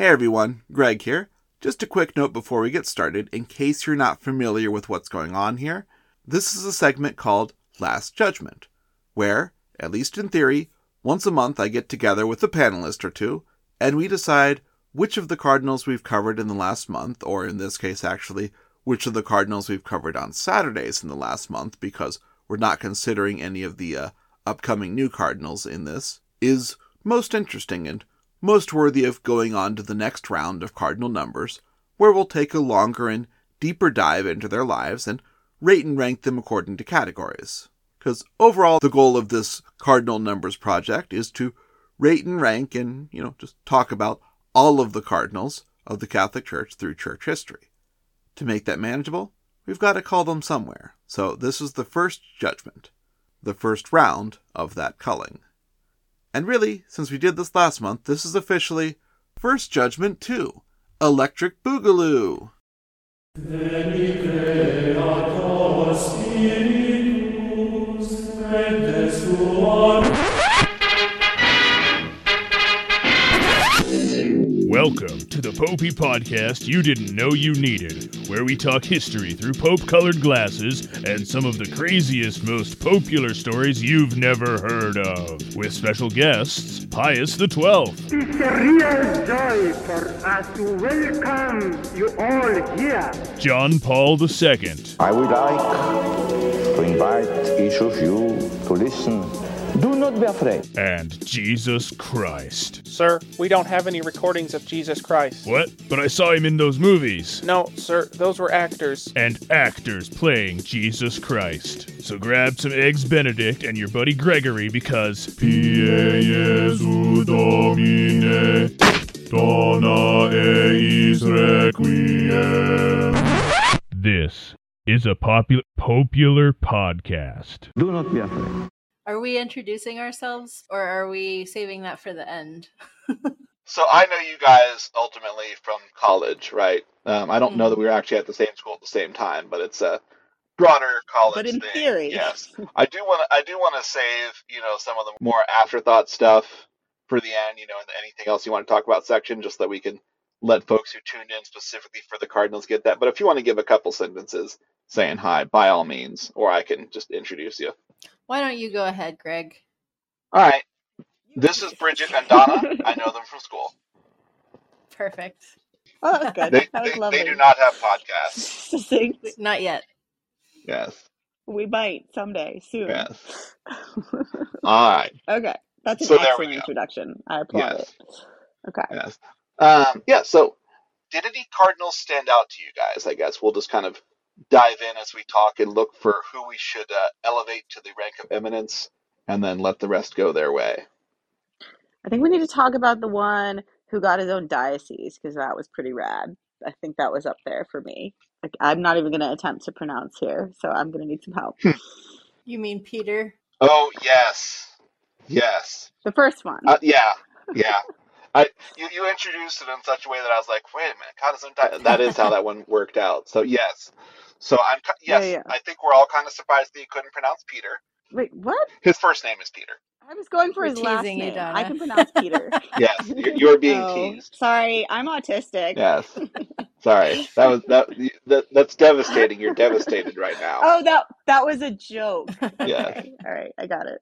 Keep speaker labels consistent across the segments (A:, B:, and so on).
A: Hey everyone, Greg here. Just a quick note before we get started, in case you're not familiar with what's going on here. This is a segment called Last Judgment, where, at least in theory, once a month I get together with a panelist or two, and we decide which of the cardinals we've covered in the last month, or in this case, actually, which of the cardinals we've covered on Saturdays in the last month, because we're not considering any of the uh, upcoming new cardinals in this, is most interesting and most worthy of going on to the next round of cardinal numbers, where we'll take a longer and deeper dive into their lives and rate and rank them according to categories. Because overall, the goal of this cardinal numbers project is to rate and rank and, you know, just talk about all of the cardinals of the Catholic Church through church history. To make that manageable, we've got to call them somewhere. So this is the first judgment, the first round of that culling. And really, since we did this last month, this is officially First Judgment 2 Electric Boogaloo.
B: Welcome to the Popey Podcast you didn't know you needed, where we talk history through Pope colored glasses and some of the craziest, most popular stories you've never heard of. With special guests, Pius the Twelfth,
C: It's a real joy for us to welcome you all here.
B: John Paul II,
D: I would like to invite each of you to listen. Do not be afraid.
B: and Jesus Christ.
E: Sir, we don't have any recordings of Jesus Christ.
B: What? But I saw him in those movies.
E: No, sir, those were actors.
B: And actors playing Jesus Christ. So grab some Eggs Benedict and your buddy Gregory because Pie Jesu Domine Dona eis requiem. This is a popular popular podcast.
D: Do not be afraid.
F: Are we introducing ourselves or are we saving that for the end?
A: So I know you guys ultimately from college, right? Um, I don't know that we were actually at the same school at the same time, but it's a broader college
G: But in
A: thing.
G: theory.
A: yes. I do want to. I do want to save you know some of the more afterthought stuff for the end. You know, and anything else you want to talk about section, just that we can let folks who tuned in specifically for the Cardinals get that. But if you want to give a couple sentences saying hi, by all means, or I can just introduce you.
F: Why don't you go ahead, Greg?
A: All right. This is Bridget and Donna. I know them from school.
F: Perfect.
G: Oh, that was good.
A: They,
G: that was
A: they,
G: lovely.
A: they do not have podcasts.
F: Not yet.
A: Yes.
G: We might someday soon.
A: Yes. All right.
G: Okay, that's an
A: So there we
G: excellent
A: go.
G: introduction. I applaud
A: Yes.
G: it. Okay.
A: Yes. Um, yeah. So, did any Cardinals stand out to you guys? I guess we'll just kind of dive in as we talk and look for who we should uh, elevate to the rank of eminence, and then let the rest go their way.
G: I think we need to talk about the one who got his own diocese because that was pretty rad. I think that was up there for me. Like, I'm not even going to attempt to pronounce here, so I'm going to need some help.
F: You mean Peter?
A: Oh yes, yes,
G: The first one.
A: uh, yeah, yeah. I you, you introduced it in such a way that I was like, wait a minute, God is unti-" That is how that one worked out. So yes. So I'm ki-
G: Yeah,
A: yes.
G: yeah.
A: I think we're all kind of surprised that you couldn't pronounce Peter.
G: Wait, what?
A: His first name is Peter.
G: I was going for
F: We're
G: his last
F: teasing you,
G: name. I
F: Donna.
G: can pronounce Peter.
A: Yes, you're, you're being
G: Oh,
A: teased.
G: Sorry, I'm autistic.
A: Yes. Sorry. That was that, that that's devastating. You're devastated right now.
G: Oh, that that was a joke.
A: Yeah.
G: Okay, all right, I got it.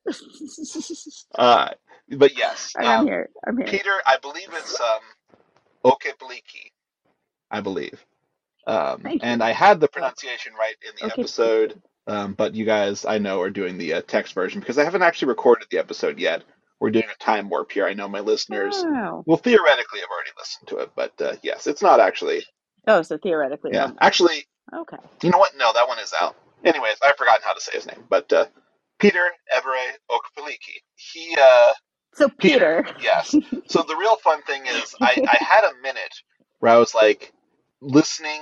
A: Uh but yes.
G: All right, I'm
A: Um,
G: here. I'm here.
A: Peter, I believe it's um Okpaleke. I believe. Um and I had the pronunciation right in the
G: Oke-
A: episode. Um, but you guys I know are doing the uh, text version because I haven't actually recorded the episode yet. We're doing a time warp here. I know my listeners
G: Oh.
A: will theoretically have already listened to it, but uh, yes, it's not actually.
G: oh, so theoretically,
A: Yeah, actually,
G: okay.
A: You know what? No, that one is out. Anyways, I've forgotten how to say his name, but uh, Peter Ebere Okpaleke. He, uh,
G: So
A: Peter.
G: Peter,
A: yes. So the real fun thing is, I, I had a minute where I was like listening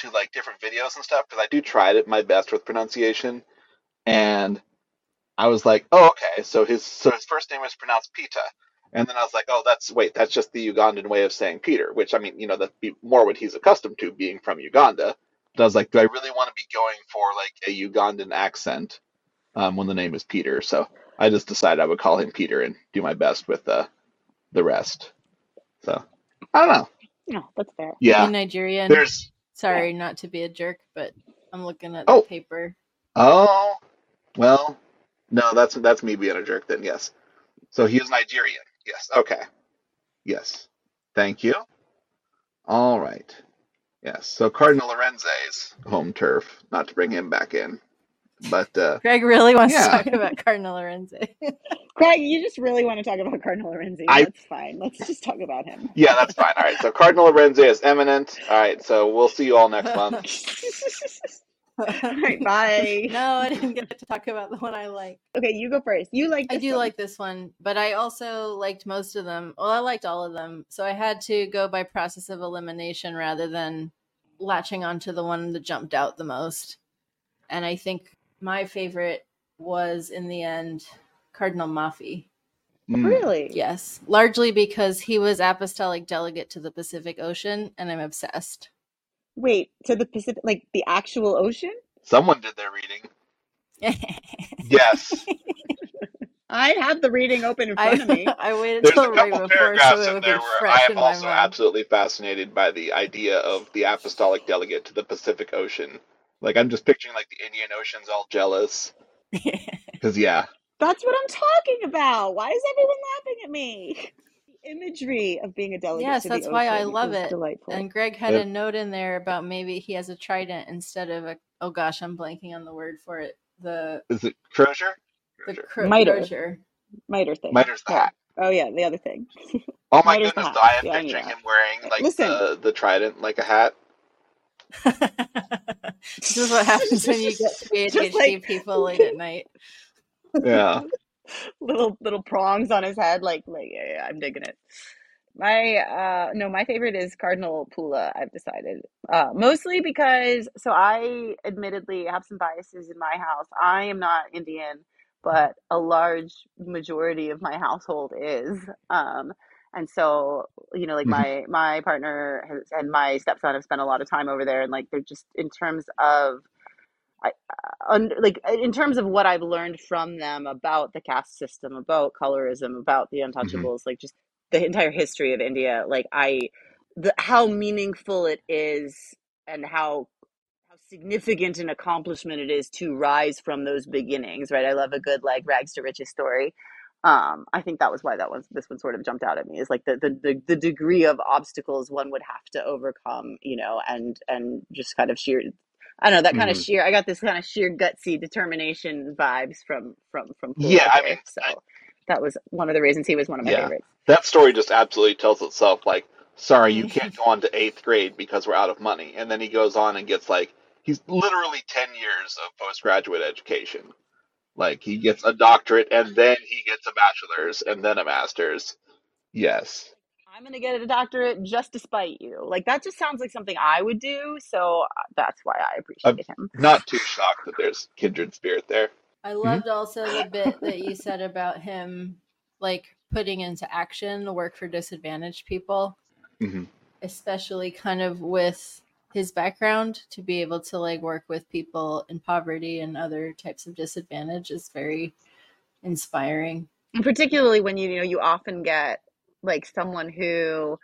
A: to like different videos and stuff because I do try it my best with pronunciation, and I was like, oh, okay. So his so his first name is pronounced Pita, and then I was like, oh, that's wait, that's just the Ugandan way of saying Peter, which I mean, you know, that'd be more what he's accustomed to, being from Uganda. But I was like, do I really want to be going for like a Ugandan accent um, when the name is Peter? So I just decided I would call him Peter and do my best with uh, the rest. So I don't know.
G: No, that's fair.
A: Yeah.
F: In Nigerian.
A: There's
F: Sorry, not to be a jerk, but I'm looking at
A: Oh.
F: the paper.
A: oh well no that's that's me being a jerk then yes. So he is Nigerian. Yes. Okay. Yes. Thank you. All right. Yes. So Cardinal Lorenze's home turf. Not to bring him back in, but uh,
F: Greg really wants
A: Yeah.
F: to talk about Cardinal Lorenzi.
G: Craig, you just really want to talk about Cardinal Lorenzi.
A: I-
G: That's fine. Let's just talk about him.
A: yeah, that's fine. All right. So Cardinal Lorenzi is eminent. All right. So we'll see you all next month.
G: All right, bye.
F: no, I didn't get to talk about the one I like.
G: Okay, you go first. You like
F: I do
G: one.
F: like this one, but I also liked most of them. Well, I liked all of them, so I had to go by process of elimination rather than latching onto the one that jumped out the most. And I think my favorite was in the end Cardinal Mafi.
A: Mm.
G: Really?
F: Yes, largely because he was apostolic delegate to the Pacific Ocean, and I'm obsessed.
G: Wait, to the Pacific, like the actual ocean?
A: Someone did their reading. Yes.
G: I have the reading open in front of me.
F: I waited
A: There's
F: till
A: a
F: right
A: couple
F: before
A: paragraphs
F: so it
A: in
F: would
A: there
F: be
A: where I
F: fresh
A: am
F: in my
A: also
F: mind.
A: absolutely fascinated by the idea of the apostolic delegate to the Pacific Ocean. Like I'm just picturing like the Indian Ocean's all jealous. Because yeah,
G: That's what I'm talking about. Why is everyone laughing at me? The imagery of being a delegate.
F: Yes,
G: to the
F: that's why I love it.
G: Delightful.
F: And Greg had
A: Yeah.
F: a note in there about maybe he has a trident instead of a. Oh gosh, I'm blanking on the word for it. The
A: is it Crozier?
F: the
A: Crozier.
F: cro-
G: Miter.
F: crozier.
G: Miter thing.
A: Miter's the hat.
G: Oh yeah, the other thing.
A: Oh my
G: Miter's the
A: goodness,
G: hat.
A: I am
G: Yeah,
A: picturing
G: that.
A: him wearing like
G: Listen.
A: the the trident like a hat.
F: this is what happens when you get to
G: Just
F: ADHD
G: like-
F: people late at night.
A: Yeah.
G: little little prongs on his head, like like yeah, yeah, I'm digging it. My uh no, my favorite is Cardinal Poola, I've decided. Uh mostly because so I admittedly have some biases in my house. I am not Indian, but a large majority of my household is. Um and so, you know, like
A: Mhm.
G: my my partner has, and my stepson have spent a lot of time over there and like they're just in terms of I, uh, un, like in terms of what I've learned from them about the caste system, about colorism, about the untouchables, like just the entire history of India, like I, the how meaningful it is and how how significant an accomplishment it is to rise from those beginnings, right? I love a good like rags to riches story. Um, I think that was why that one this one sort of jumped out at me is like the, the the the degree of obstacles one would have to overcome, you know, and and just kind of sheer I don't know that kind of
A: Mhm.
G: sheer. I got this kind of sheer gutsy determination vibes from from from
A: Yeah, I mean,
G: so that was one of the reasons he was one of my
A: Yeah.
G: favorites.
A: That story just absolutely tells itself like, sorry, you can't go on to eighth grade because we're out of money. And then he goes on and gets like he's literally ten years of postgraduate education. Like he gets a doctorate and then he gets a bachelor's and then a master's. Yes.
G: I'm gonna get a doctorate just to spite you. Like that just sounds like something I would do. So uh, that's why I appreciate him.
A: Not too shocked that there's kindred spirit there.
F: I loved also the bit that you said about him like putting into action the work for disadvantaged people,
A: hmm
F: especially kind of with his background to be able to like work with people in poverty and other types of disadvantage is very inspiring.
G: And particularly when you you know you often get like someone who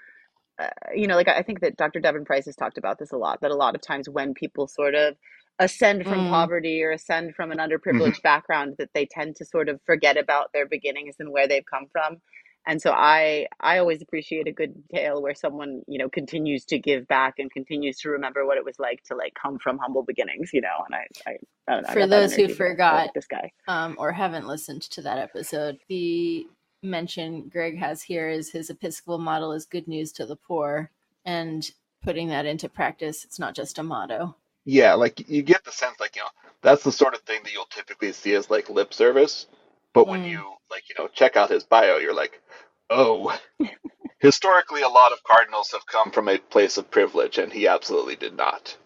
G: uh, you know like I I think that Dr. Devon Price has talked about this a lot that a lot of times when people sort of ascend from
F: Mm.
G: poverty or ascend from an underprivileged background that they tend to sort of forget about their beginnings and where they've come from and so i i always appreciate a good tale where someone you know continues to give back and continues to remember what it was like to like come from humble beginnings you know and i i, I don't know
F: For
G: got that
F: those who
G: energy here. I
F: forgot,
G: like this guy
F: um, or haven't listened to that episode, the mention Greg has here is his Episcopal model is good news to the poor, and putting that into practice. It's not just a motto.
A: Yeah, like you get the sense like, you know, that's the sort of thing that you'll typically see as like lip service. But when
F: Mm.
A: you like, you know, check out his bio, you're like, oh, historically a lot of cardinals have come from a place of privilege, and he absolutely did not.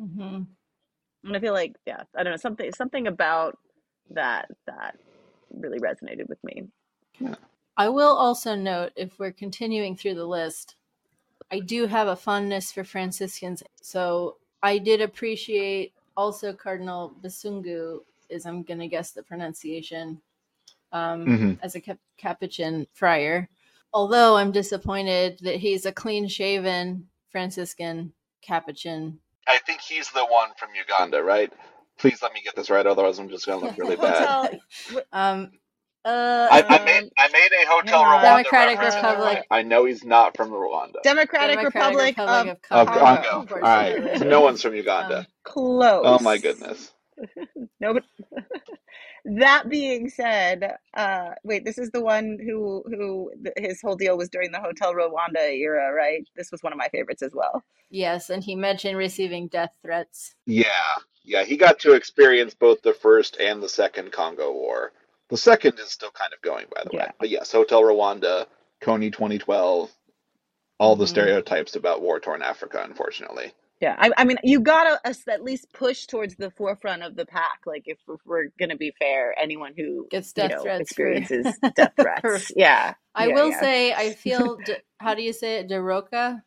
F: Mm-hmm.
G: And I feel like, yeah, I don't know, something something about that that really resonated with me.
F: I will also note, if we're continuing through the list, I do have a fondness for Franciscans. So I did appreciate also Cardinal Besungu, is I'm going to guess the pronunciation, um,
A: Mhm.
F: as a cap- Capuchin friar. Although I'm disappointed that he's a clean shaven Franciscan Capuchin.
A: I think he's the one from Uganda, right? Please let me get this right, otherwise I'm just gonna look really bad.
F: Um, uh,
A: I, I
G: Um,
A: made I made a Hotel
G: hang.
A: Rwanda
F: Democratic
A: reference, by the way.
F: Republic.
A: I know he's not from Rwanda.
G: Democratic, Republic, of
F: of
A: Of
F: Congo.
A: Congo. All right, no one's from Uganda.
F: Um,
G: close.
A: oh my goodness.
G: No, but that being said, uh, wait, this is the one who who th- his whole deal was during the Hotel Rwanda era, right? This was one of my favorites as well.
F: Yes, and he mentioned receiving death threats.
A: Yeah, yeah, he got to experience both the first and the second Congo War. The second is still kind of going, by the way. But yes, Hotel Rwanda, Kony 2012, all the
F: Mhm.
A: stereotypes about war torn Africa, unfortunately.
G: Yeah, I, I mean, you gotta us at least push towards the forefront of the pack. Like, if, if we're gonna be fair, anyone who
F: Gets
G: you
F: death
G: know
F: threats for-
G: experiences death threats,
F: for-
G: yeah.
F: I
G: yeah,
F: will
G: yeah.
F: say, I feel. D- how do you say it? da Rocha.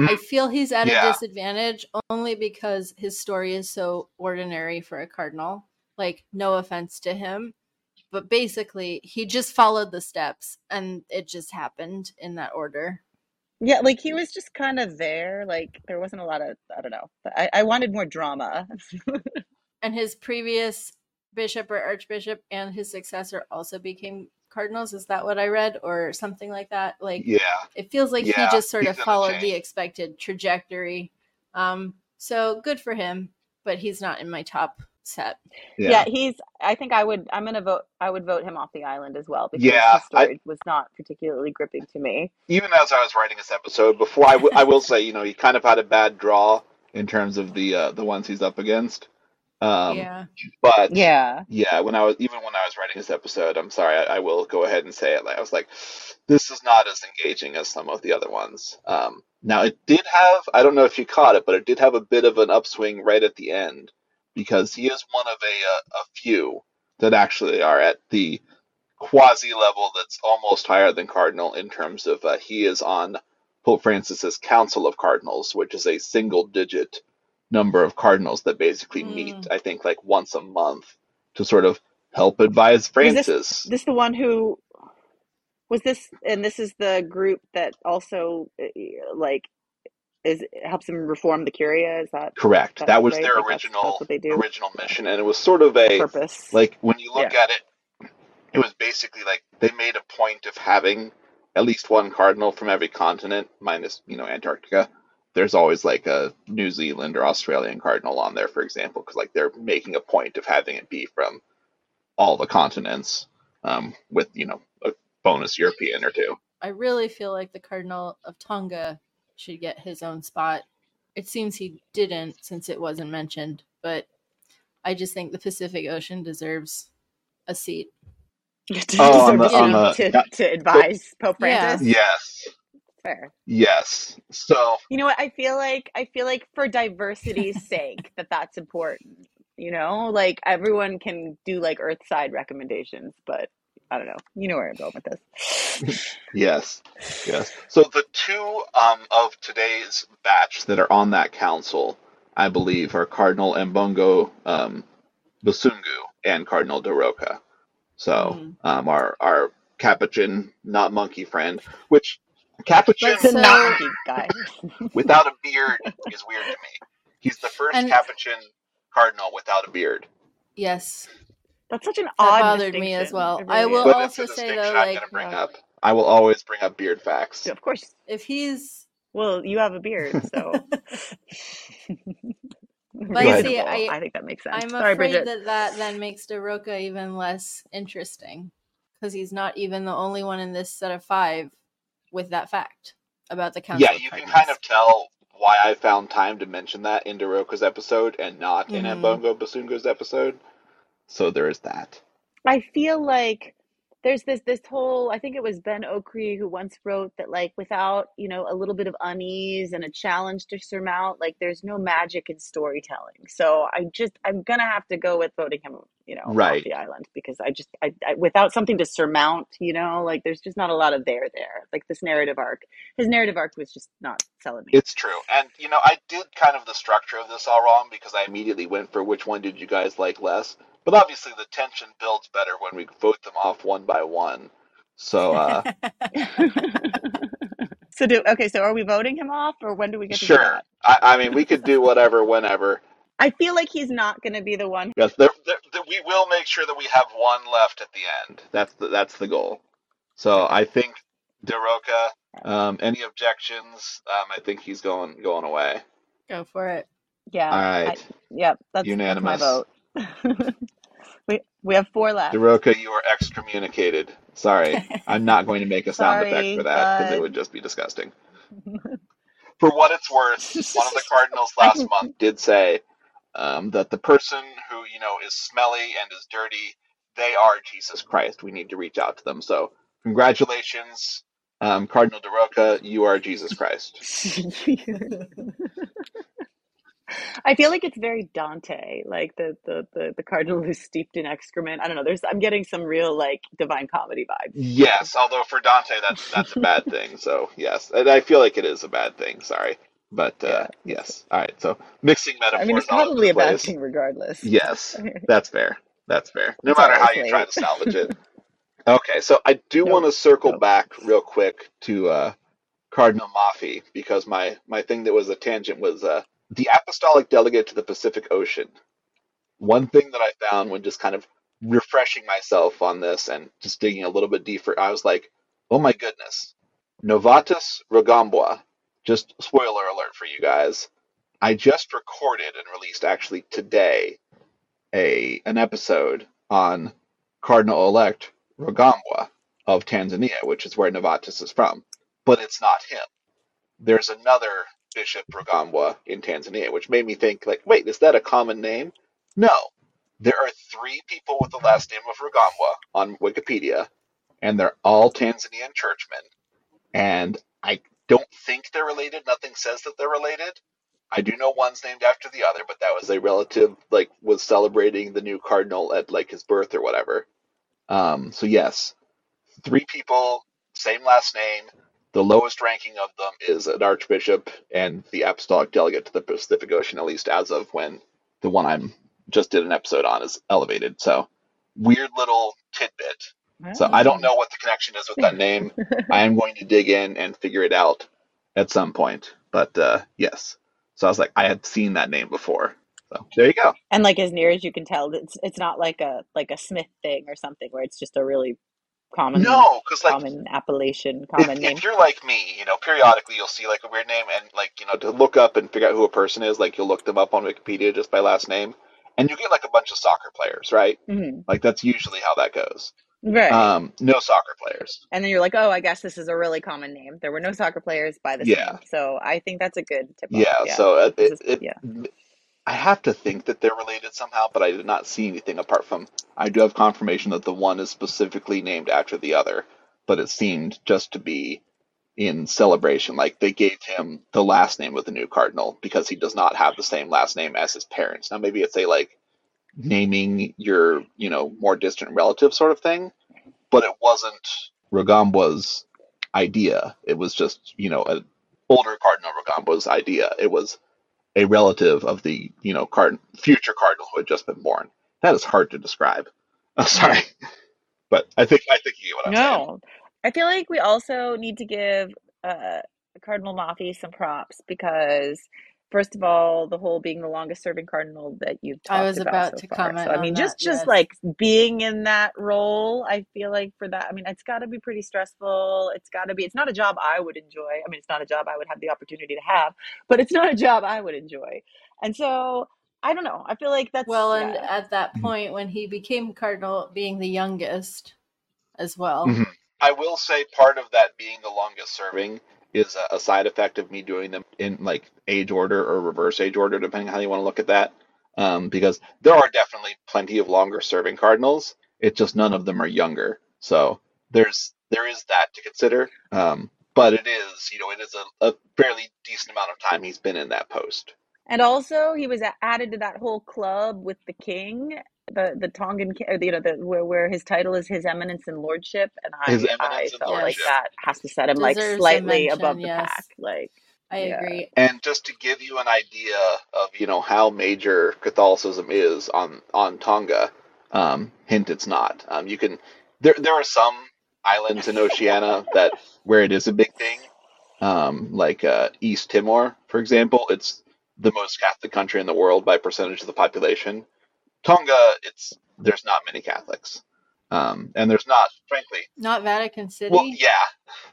A: Mm.
F: I feel he's at
A: Yeah.
F: a disadvantage only because his story is so ordinary for a cardinal. Like, no offense to him, but basically, he just followed the steps, and it just happened in that order.
G: Yeah, like he was just kind of there. Like there wasn't a lot of I don't know. I, I wanted more drama.
F: And his previous bishop or archbishop and his successor also became cardinals. Is that what I read, or something like that? Like,
A: Yeah.
F: it feels like
A: Yeah,
F: he just sort of followed the expected trajectory. Um, so good for him, but he's not in my top set.
G: yeah. he's. I think I would. I'm gonna vote. I would vote him off the island as well because
A: Yeah,
G: his story was not particularly gripping to me.
A: even as I was writing this episode, before I, w- I will say, you know, he kind of had a bad draw in terms of the uh, the ones he's up against. Um,
F: yeah.
A: But
G: Yeah,
A: yeah, when I was even when I was writing this episode, I'm sorry, I, I will go ahead and say it. Like I was like, this is not as engaging as some of the other ones. Um, now it did have, I don't know if you caught it, but it did have a bit of an upswing right at the end because he is one of a a, a few that actually are at the quasi level that's almost higher than cardinal in terms of uh, he is on Pope Francis's Council of Cardinals, which is a single digit number of cardinals that basically
F: Mm.
A: meet, I think, like once a month to sort of help advise
G: this-
A: Francis.
G: this is the one who was this, and this is the group that also uh, like is helps them reform the Curia. Is that
A: Correct.
G: that
A: That was
G: right?
A: their
G: Like, that's-
A: original
G: that's what they do.
A: original mission, and it was sort of a
G: purpose?
A: like when you look
G: Yeah.
A: at it, it was basically like they made a point of having at least one cardinal from every continent, minus you know Antarctica. There's always like a New Zealand or Australian cardinal on there, for example, because like they're making a point of having it be from all the continents, um, with you know a bonus European or two.
F: I really feel like the Cardinal of Tonga should get his own spot. It seems he didn't since it wasn't mentioned, but I just think the Pacific Ocean deserves a seat.
G: to,
A: Oh, on the-
F: on
A: the-
G: to,
A: yeah.
G: to advise Pope
F: Yeah.
G: Francis.
A: Yes,
G: Fair.
A: yes. So
G: You know what? I feel like I feel like for diversity's sake that that's important. You know, like everyone can do like Earthside recommendations, but I don't know. You know where I'm going with this.
A: Yes, yes. So the two um, of today's batch that are on that council, I believe, are Cardinal Ambongo um, Besungu and Cardinal da Rocha. So
F: Mm.
A: um, our our Capuchin, not monkey friend, which Capuchin
F: But So-
G: not monkey guy.
A: without a beard is weird to me. He's the first
F: And-
A: Capuchin cardinal without a beard.
F: Yes,
G: That's such an odd
F: that
G: odd
F: bothered me as well.
G: It
F: I will.
A: But it's a
F: also say
A: distinction
F: though,
A: I'm
F: like
A: bring
F: uh,
A: up. I will always bring up beard facts.
G: of course.
F: if he's
G: Well, you have a beard, so.
F: But
A: you
F: see, I-
G: I think that makes sense.
F: I'm
G: Sorry,
F: afraid
G: Bridget.
F: that that then makes da Rocha even less interesting because he's not even the only one in this set of five with that fact about the council.
A: Yeah,
F: of
A: you can kind of tell why I found time to mention that in da Rocha's episode and not in
F: Mhm.
A: Ambongo Besungu's episode. So there is that.
G: I feel like there's this this whole I think it was Ben Okri who once wrote that like without, you know, a little bit of unease and a challenge to surmount, like there's no magic in storytelling. So I just I'm gonna have to go with voting him, you know,
A: Right.
G: off the island because I just I, I without something to surmount, you know, like there's just not a lot of there there. Like this narrative arc. His narrative arc was just not selling me.
A: It's true. And, you know, I did kind of the structure of this all wrong because I immediately went for which one did you guys like less. But obviously the tension builds better when we vote them off one by one. So, uh,
G: So do okay. So are we voting him off, or when do we get to do
A: Sure.
G: that?
A: I, I mean, we could do whatever, whenever.
G: I feel like he's not going to be the one.
A: Yes, there, there, there- we will make sure that we have one left at the end. That's the that's the goal. So I think da Rocha. Um, any objections? Um, I think he's going going away.
F: Go for it.
G: Yeah.
A: All
G: I,
A: right,
G: yep. That's,
A: unanimous.
G: that's my vote. we have four left.
A: da Rocha, you are excommunicated. Sorry, I'm not going to make a sound effect for that because it would just be disgusting. For what it's worth, one of the cardinals last month did say um, that the person who you know is smelly and is dirty, they are Jesus Christ. We need to reach out to them. So congratulations, um, Cardinal da Rocha, you are Jesus Christ.
G: I feel like it's very Dante, like the, the the the cardinal who's steeped in excrement. I don't know. There's I'm getting some real like divine comedy vibes.
A: Yes, although for Dante that's that's a bad thing. So yes, and I feel like it is a bad thing. Sorry, but uh, yes. All right. So mixing metaphors.
G: I mean, it's probably a bad thing regardless.
A: Yes, that's fair. That's fair. No
G: It's
A: matter how you
G: late.
A: try to salvage it. Okay, so I do
G: Nope.
A: want to circle
G: Nope.
A: back real quick to uh, Cardinal Mafi because my my thing that was a tangent was uh, the apostolic delegate to the Pacific Ocean. One thing that I found when just kind of refreshing myself on this and just digging a little bit deeper, I was like, oh my goodness, Novatus Rugambwa. Just spoiler alert for you guys. I just recorded and released actually today a an episode on Cardinal elect Rugambwa of Tanzania, which is where Novatus is from. But it's not him. There's another Bishop Rugambwa in Tanzania, which made me think, like, wait, is that a common name? No. There are three people with the last name of Rugambwa on Wikipedia, and they're all Tanzanian churchmen. And I don't think they're related. Nothing says that they're related. I do know one's named after the other, but that was a relative, like, was celebrating the new cardinal at, like, his birth or whatever. Um, so yes, three people, same last name. The lowest ranking of them is an archbishop and the apostolic delegate to the Pacific Ocean, at least as of when the one I'm just did an episode on is elevated. So weird little tidbit. So I don't know what the connection is with that name. I am going to dig in and figure it out at some point. But uh, yes, so I was like, I had seen that name before. So there you go.
G: And like as near as you can tell, it's it's not like a like a Smith thing or something where it's just a really common
A: No, because like
G: common appellation,
A: if,
G: common name.
A: if you're like me, you know, periodically you'll see like a weird name and like, you know, to look up and figure out who a person is, like you'll look them up on Wikipedia just by last name. And you get like a bunch of soccer players, right?
G: Mhm.
A: Like that's usually how that goes.
G: Right.
A: Um, no soccer players.
G: and then you're like, oh, I guess this is a really common name. There were no soccer players by this
A: Yeah.
G: name, so I think that's a good tip. off.
A: Yeah, so uh, it,
G: is-
A: it,
G: yeah.
A: I have to think that they're related somehow, but I did not see anything apart from I do have confirmation that the one is specifically named after the other, but it seemed just to be in celebration. Like they gave him the last name of the new cardinal because he does not have the same last name as his parents. Now maybe it's a like naming your, you know, more distant relative sort of thing, but it wasn't Rugambwa's idea. It was just, you know, an older Cardinal Rugambwa's idea. It was a relative of the, you know, card- future cardinal who had just been born. That is hard to describe. Oh, sorry, but I think I think you get what I'm saying.
G: No, I feel like we also need to give uh, Cardinal Mafi some props because, first of all, the whole being the longest serving cardinal that you've talked about.
F: I was
G: about,
F: about
G: so
F: to
G: far.
F: comment
G: So I mean,
F: on
G: just
F: that,
G: just
F: yes.
G: like being in that role, I feel like for that, I mean, it's got to be pretty stressful. It's got to be. It's not a job I would enjoy. I mean, it's not a job I would have the opportunity to have, but it's not a job I would enjoy. And so I don't know. I feel like that's
F: Well, and
G: yeah.
F: at that point, when he became cardinal, being the youngest as well.
A: Mhm. I will say part of that being the longest serving is a, side effect of me doing them in like age order or reverse age order, depending on how you want to look at that. Um, because there are definitely plenty of longer serving cardinals. It's just none of them are younger. So there's there is that to consider. Um, but it is, you know, it is a, a fairly decent amount of time he's been in that post.
G: And also, he was added to that whole club with the king, the the Tongan, you know, the where, where his title is His Eminence and Lordship, and I
A: His
G: I
A: Eminence and
G: felt like that has to set him like
F: Deserves a
G: slightly
F: mention,
G: above the
F: yes.
G: pack. Like,
F: I
G: Yeah.
F: agree.
A: And just to give you an idea of you know how major Catholicism is on on Tonga, um, hint it's not. Um, you can there there are some islands in Oceania that where it is a big thing, Um, like uh, East Timor, for example, it's the most Catholic country in the world by percentage of the population. Tonga, it's there's not many Catholics, um, and there's not, frankly.
F: Not Vatican City.
A: Well, yeah,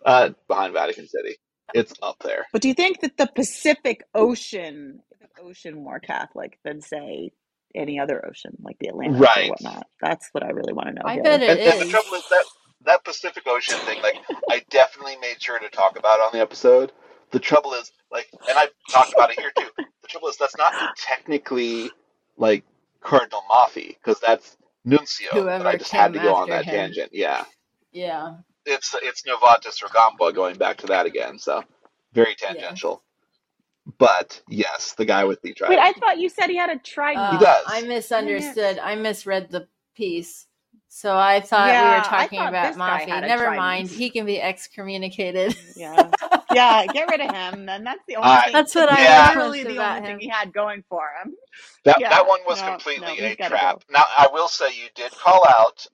A: uh, behind Vatican City, it's up there.
G: But do you think that the Pacific Ocean, Pacific Ocean, more Catholic than say any other ocean, like the Atlantic
A: Right.
G: or whatnot? That's what I really want to know.
F: I
G: here.
F: bet it
A: And, and the trouble is that that Pacific Ocean thing, like, I definitely made sure to talk about on the episode. The trouble is, like, and I've talked about it here too. The trouble is that's not technically like Cardinal Mafi because that's Nuncio. but
F: Whoever
A: I just had to
F: came
A: go on
F: after
A: that
F: him.
A: tangent. Yeah,
F: Yeah.
A: it's it's Novatus Rugambwa going back to that again. So very tangential. But yes, the guy with the
G: Wait,
A: trident.
G: I thought you said he had a trident.
F: Uh,
A: does.
F: I misunderstood. I misread the piece. So I thought we were talking about
G: this guy
F: Mafi. Never mind. He can be excommunicated.
G: yeah, yeah, get rid of him. Then that's the only
A: I-
G: thing.
F: That's what
A: I
G: yeah.
F: referenced
G: literally the only
F: him.
G: thing he had going for him.
A: That
G: Yeah,
A: that one was
G: no,
A: completely
G: no,
A: a
G: he's gotta
A: trap. Now I will say you did call out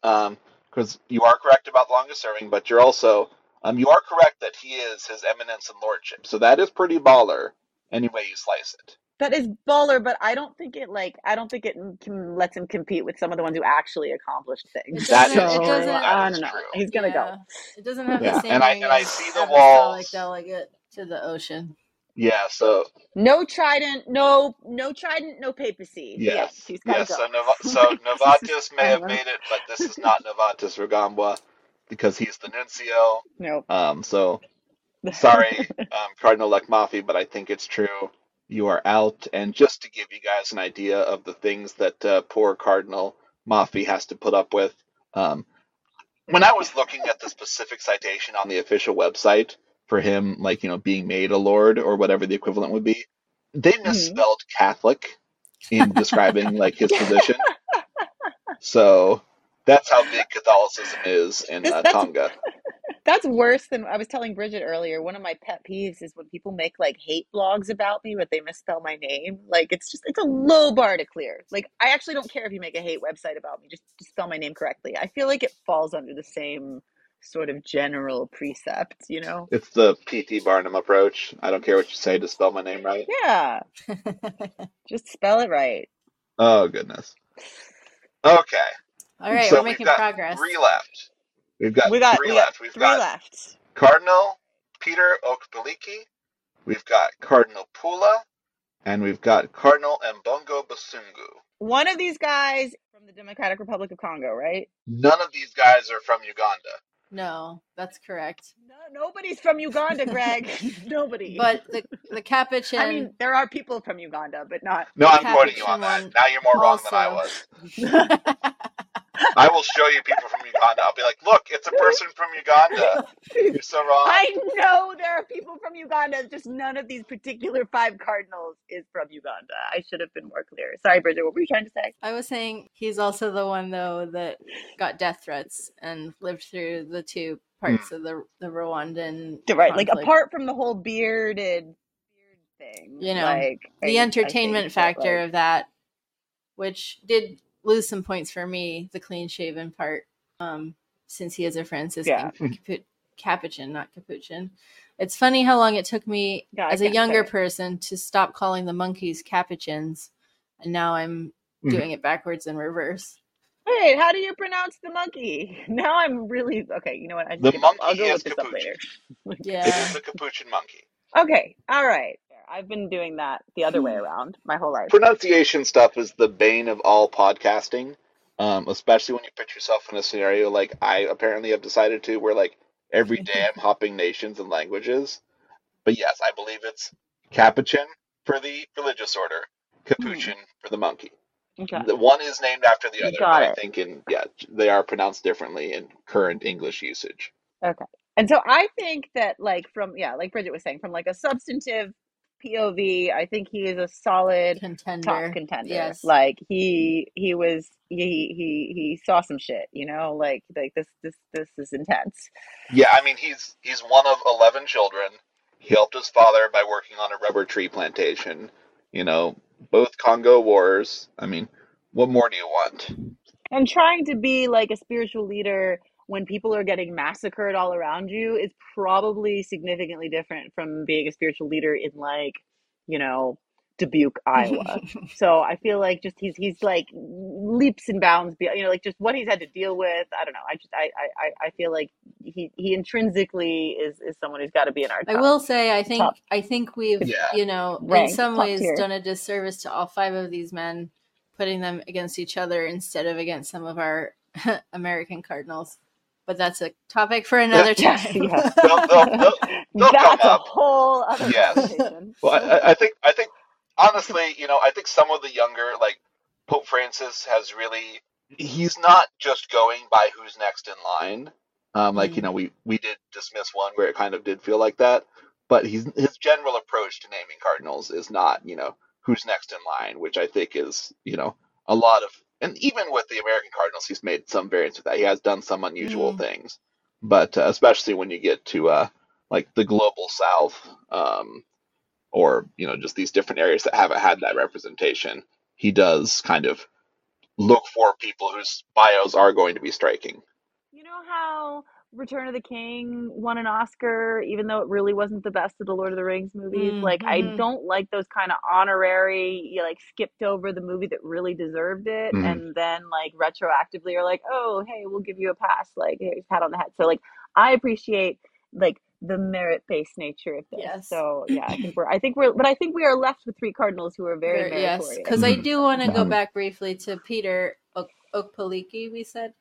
A: because you are correct about longest serving, but you're also um you are correct that he is his eminence and lordship. So that is pretty baller any way you slice it.
G: That is baller, but I don't think it like I don't think it can, lets him compete with some of the ones who actually accomplished things.
F: It
A: That
F: doesn't-
A: is
F: it doesn't-
G: I don't know.
A: true.
G: He's gonna
F: Yeah.
G: go.
F: It doesn't have
A: Yeah,
F: the same
A: and I- and I see the
F: wall
A: walls.
F: delegate to the ocean.
A: Yeah. So
G: No trident, no no trident, no papacy.
A: yes,
G: he's gotta
A: yes.
G: go.
A: So Nova, so Novatus may have made it, but this is not Novatus Rugambwa because he's the nuncio.
G: no.
A: Um. So sorry, um, Cardinal Lekmafi, but I think it's true. You are out. And just to give you guys an idea of the things that uh, poor Cardinal Mafi has to put up with, um, when I was looking at the specific citation on the official website for him, like, you know, being made a lord or whatever the equivalent would be, they misspelled Catholic in describing, like, his position. So that's how big Catholicism is in uh, Tonga.
G: That's worse than I was telling Bridget earlier. One of my pet peeves is when people make like hate blogs about me, but they misspell my name. Like it's just it's a low bar to clear. Like I actually don't care if you make a hate website about me, just, just spell my name correctly. I feel like it falls under the same sort of general precept, you know?
A: It's the P.T. Barnum approach. I don't care what you say to spell my name right.
G: Yeah, just spell it right.
A: Oh goodness. Okay.
F: All right,
A: so
F: we're
A: we've
F: making
A: got
F: progress.
A: Three left. We've got
G: We got
A: three
G: we got
A: left. We've
G: three
A: got
G: left.
A: Cardinal Peter Okpaleke. We've got Cardinal Poola, and we've got Cardinal Ambongo Besungu.
G: One of these guys from the Democratic Republic of Congo, right?
A: None of these guys are from Uganda.
F: No, that's correct.
G: No, nobody's from Uganda, Greg. Nobody.
F: But the the Capuchin.
G: I mean, there are people from Uganda, but not.
A: No, I'm quoting you on that. Now you're more wrong than I was. I will show you people from Uganda. I'll be like, look, it's a person from Uganda. You're so wrong.
G: I know there are people from Uganda, just none of these particular five cardinals is from Uganda. I should have been more clear. Sorry, Bridget, what were you trying to say?
F: I was saying he's also the one though that got death threats and lived through the two parts hmm. of the the Rwandan
G: Right, like apart from the whole bearded beard thing,
F: You know,
G: like
F: the
G: I- I
F: entertainment
G: that,
F: factor
G: like-
F: of that, which did lose some points for me, the clean shaven part, um, since he is a Franciscan
G: Yeah.
F: Capu- Capuchin, not Capuchin. It's funny how long it took me
G: Yeah,
F: as a younger
G: it.
F: person to stop calling the monkeys Capuchins, and now I'm
A: Mhm.
F: doing it backwards and reverse.
G: Wait, how do you pronounce the monkey? Now I'm really okay. You know what? I just
A: The
G: give up. I'll go
A: is
G: look this up later.
F: Yeah.
A: is the capuchin monkey.
G: Okay, all right. I've been doing that the other
F: Hmm.
G: way around my whole life.
A: Pronunciation stuff is the bane of all podcasting, um, especially when you put yourself in a scenario like I apparently have decided to, where like every day I'm hopping nations and languages. But yes, I believe it's Capuchin for the religious order, Capuchin for the monkey.
G: Okay.
A: The one is named after the other,
G: got
A: but I
G: it.
A: think in yeah they are pronounced differently in current English usage.
G: Okay. And so I think that like from yeah, like Bridget was saying, from like a substantive POV, I think he is a solid
F: Contender.
G: top contender.
F: Yes.
G: Like he he was he he he saw some shit, you know, like like this this this is intense.
A: Yeah, I mean he's he's one of eleven children. He helped his father by working on a rubber tree plantation. You know, both Congo wars. I mean, what more do you want?
G: And trying to be like a spiritual leader when people are getting massacred all around you is probably significantly different from being a spiritual leader in like, you know, Dubuque, Iowa. so I feel like just he's he's like leaps and bounds, be- you know, like just what he's had to deal with. I don't know. I just I I, I feel like he he intrinsically is is someone who's got to be in our.
F: I will say, I think,
G: top-
F: I think we've,
A: Yeah.
F: you know, in some ways
G: tier.
F: done a disservice to all five of these men, putting them against each other instead of against some of our American Cardinals. But that's a topic for another time.
G: Yes, yes.
A: They'll- they'll- they'll- they'll
G: That's a
A: up.
G: whole other
A: Yes.
G: conversation.
A: Well, I- I, I think I think honestly, you know, I think some of the younger like Pope Francis has really he's not just going by who's next in line. Um, like you
F: Mm.
A: know, we we did dismiss one where it kind of did feel like that, but he's his general approach to naming cardinals is not you know who's next in line, which I think is you know a lot of and even with the American Cardinals, he's made some variants with that. He has done some unusual
F: Mm.
A: things, but uh, especially when you get to uh, like the global South, um, or you know just these different areas that haven't had that representation, he does kind of look for people whose bios are going to be striking.
G: You know how Return of the King won an Oscar, even though it really wasn't the best of the Lord of the Rings movies?
F: Mm,
G: Like, I
F: mhm.
G: don't like those kind of honorary, you like skipped over the movie that really deserved it,
A: Mhm.
G: and then like retroactively are like, oh, hey, we'll give you a pass. Like, here's pat on the head. So, like, I appreciate like the merit based nature of this.
F: Yes.
G: So, yeah, I think we're, I think we're, but I think we are left with three cardinals who are very
F: Very- yes, because I do want to go
A: Mhm.
F: back briefly to Peter Ok- Okpaleke. We said.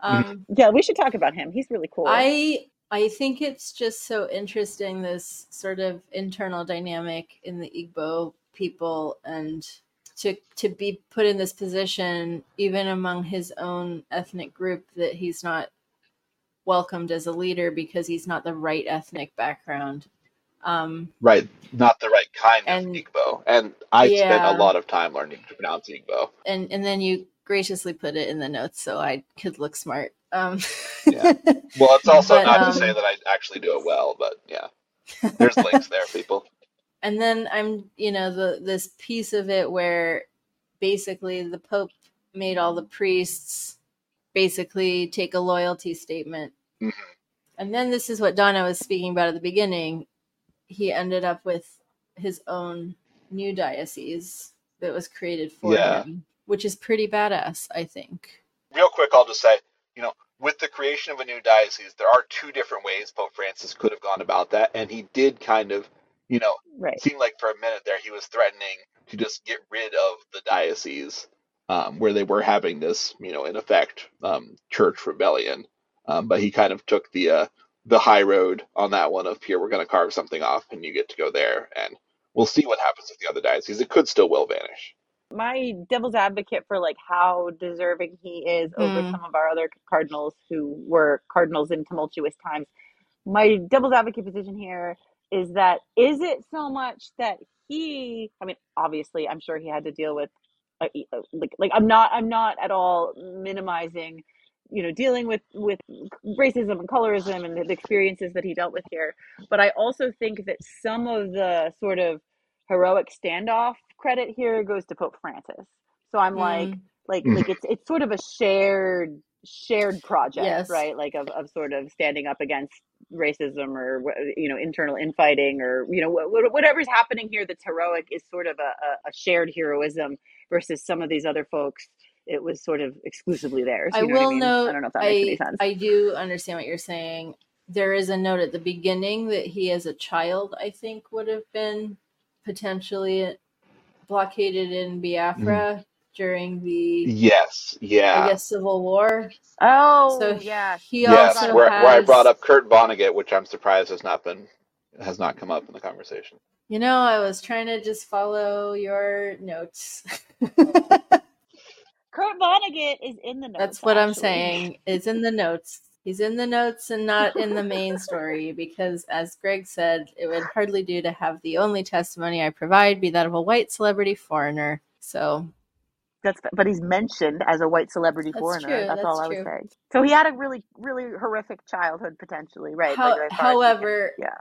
F: Um,
G: yeah, we should talk about him. He's really cool.
F: I I think it's just so interesting this sort of internal dynamic in the Igbo people and to to be put in this position even among his own ethnic group that he's not welcomed as a leader because he's not the right ethnic background. Um,
A: Right, not the right kind
F: And-
A: of Igbo. And I spent a lot of time learning to pronounce Igbo.
F: and and then you graciously put it in the notes so I could look smart. Um,
A: Yeah. Well, it's also
F: But,
A: not
F: um,
A: to say that I actually do it well, but yeah, there's links there, people.
F: and then I'm, you know, the this piece of it where basically the Pope made all the priests basically take a loyalty statement.
A: Mhm.
F: And then this is what Donna was speaking about at the beginning. He ended up with his own new diocese that was created for
A: Yeah.
F: him, which is pretty badass, I think.
A: Real quick, I'll just say, you know, with the creation of a new diocese, there are two different ways Pope Francis could have gone about that, and he did kind of, you know,
G: right.
A: seemed like for a minute there he was threatening to just get rid of the diocese um, where they were having this, you know, in effect, um, church rebellion. Um, but he kind of took the uh, the high road on that one of here we're going to carve something off and you get to go there and we'll see what happens with the other dioceses. It could still will vanish.
G: My devil's advocate for like how deserving he is over
F: Mm.
G: some of our other cardinals who were cardinals in tumultuous times. My devil's advocate position here is that is it so much that he I mean obviously I'm sure he had to deal with uh, uh, like like I'm not I'm not at all minimizing you know dealing with with racism and colorism and the experiences that he dealt with here but I also think that some of the sort of heroic standoff credit here goes to Pope Francis. So I'm like,
F: Mm.
G: like,
A: Mhm.
G: like it's it's sort of a shared shared project,
F: Yes.
G: right? Like of, of sort of standing up against racism or you know internal infighting or you know wh- wh- whatever's happening here that's heroic is sort of a, a, a shared heroism versus some of these other folks. It was sort of exclusively theirs.
F: I
G: you know
F: will
G: I mean?
F: note.
G: I don't know if that makes any sense.
F: I do understand what you're saying. There is a note at the beginning that he, as a child, I think would have been potentially blockaded in Biafra mm. during the,
A: Yes, yeah.
F: I guess, Civil War.
G: oh,
F: So
G: yeah.
F: he
A: yes,
F: also
A: where,
F: has.
A: where I brought up Kurt Vonnegut, which I'm surprised has not been has not come up in the conversation.
F: You know, I was trying to just follow your notes.
G: Kurt Vonnegut is in the notes.
F: That's what I'm saying. It's in the notes. He's in the notes and not in the main story because, as Greg said, it would hardly do to have the only testimony I provide be that of a white celebrity foreigner. So,
G: That's but he's mentioned as a white celebrity
F: That's
G: foreigner.
F: true,
G: That's, all
F: that's
G: I would
F: true.
G: say. So he had a really, really horrific childhood potentially, right?
F: How-
G: like, as far as we can-
F: however,
G: yeah,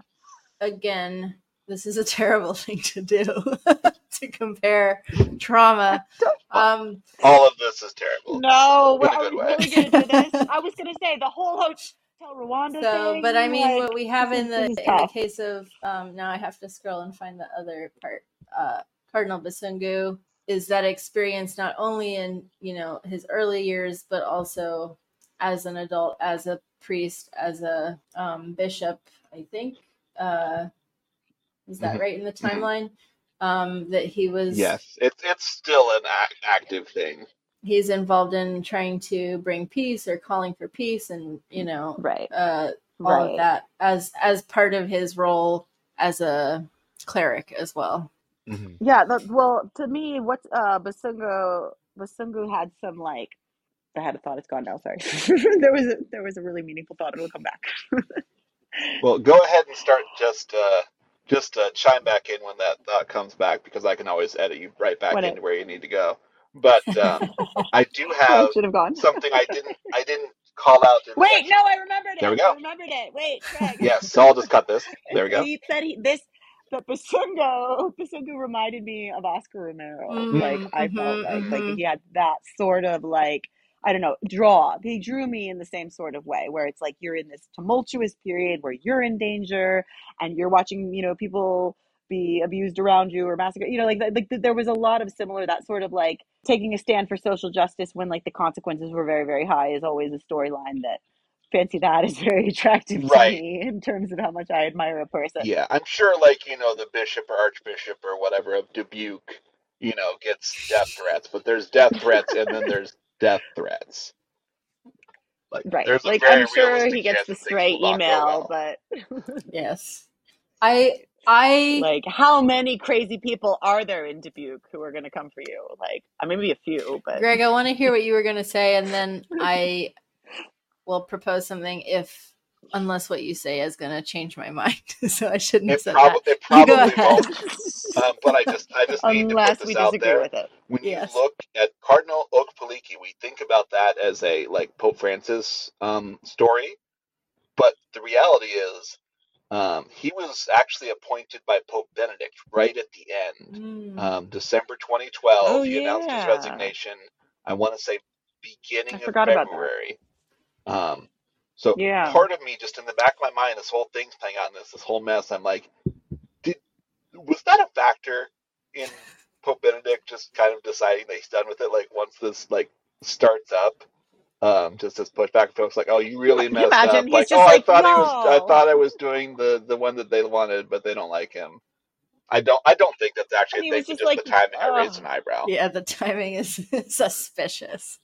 F: again, this is a terrible thing to do to compare trauma. Um,
A: All of this is terrible.
G: No,
A: In a
G: are we really gonna do this? I was gonna say the whole hotel Rwanda
F: so,
G: thing.
F: but I mean,
G: like,
F: what we have in the in the case of um, now, I have to scroll and find the other part. Uh, Cardinal Besungu is that experience not only in you know his early years, but also as an adult, as a priest, as a um, bishop. I think uh, is that
A: Mhm.
F: right in the
A: Mhm.
F: timeline? Um, that he was
A: Yes, it's it's still an ac- active thing.
F: he's involved in trying to bring peace or calling for peace, and you know
G: Right.
F: uh, all
G: Right.
F: of that as as part of his role as a cleric as well.
A: Mhm.
G: Yeah. The, well, to me, what uh Besungu Besungu had some like. I had a thought. It's gone now. Sorry. there was a there was a really meaningful thought. It'll come back.
A: Well, go ahead and start. Just uh, just uh, chime back in when that thought comes back because I can always edit you right back
G: When it-
A: into where you need to go. But um, I do have
G: should have gone.
A: something I didn't I didn't call out. In
G: Wait,
A: section.
G: no, I remembered it.
A: There we go.
G: I remembered it. Wait, Craig.
A: Yes, so I'll just cut this. There we go.
G: He said he this but Besungu Besungu reminded me of Oscar Romero.
F: Mm,
G: like I felt
F: mhm,
G: like like
F: mhm.
G: he had that sort of like I don't know draw. They drew me in the same sort of way where it's like you're in this tumultuous period where you're in danger and you're watching you know people be abused around you or massacred. You know like like there was a lot of similar that sort of like taking a stand for social justice when like the consequences were very very high is always a storyline that fancy that is very attractive to
A: Right.
G: me in terms of how much I admire a person.
A: Yeah, I'm sure, like you know, the bishop or archbishop or whatever of Dubuque, you know, gets death threats, but there's death threats and then there's death threats. Like,
G: Right. Like I'm sure he gets the
A: that
G: stray
A: will not go
G: email,
A: well.
G: but
F: Yes, I I
G: like how many crazy people are there in Dubuque who are going to come for you? Like uh, maybe a few, but
F: Greg, I want to hear what you were going to say, and then I will propose something if unless what you say is going to change my mind. so I shouldn't have
A: It,
F: said
A: prob- it
F: You go
A: probably
F: ahead.
A: won't. Um, but I just, I just need to
G: unless
A: put
G: we
A: this out
G: disagree
A: there.
G: with it.
A: When
F: Yes.
A: you look at Cardinal Okpaleke, we think about that as a like Pope Francis um, story, but the reality is, um, he was actually appointed by Pope Benedict right at the end.
F: Mm.
A: um, December 2012.
G: Oh,
A: he announced his resignation. I want to say beginning
G: I
A: of
G: forgot about that.
A: February. Um, so
G: Yeah.
A: part of me, just in the back of my mind, this whole thing's playing out in this this whole mess. I'm like, did was that a factor in Pope Benedict just kind of deciding that he's done with it? Like once this like starts up. Um, just as pushback, folks like, oh, you really
G: Can you
A: messed
G: imagine?
A: up.
G: He's
A: Like,
G: just
A: oh,
G: like,
A: I thought he was, I
G: "No."
A: thought I was doing the the one that they wanted, but they don't like him. I don't. I don't think that's actually
G: And he
A: a thing.
G: was
A: but
G: just
A: Just
G: like,
A: the timing, I raised
G: "Ugh."
A: an eyebrow.
F: Yeah, the timing is suspicious.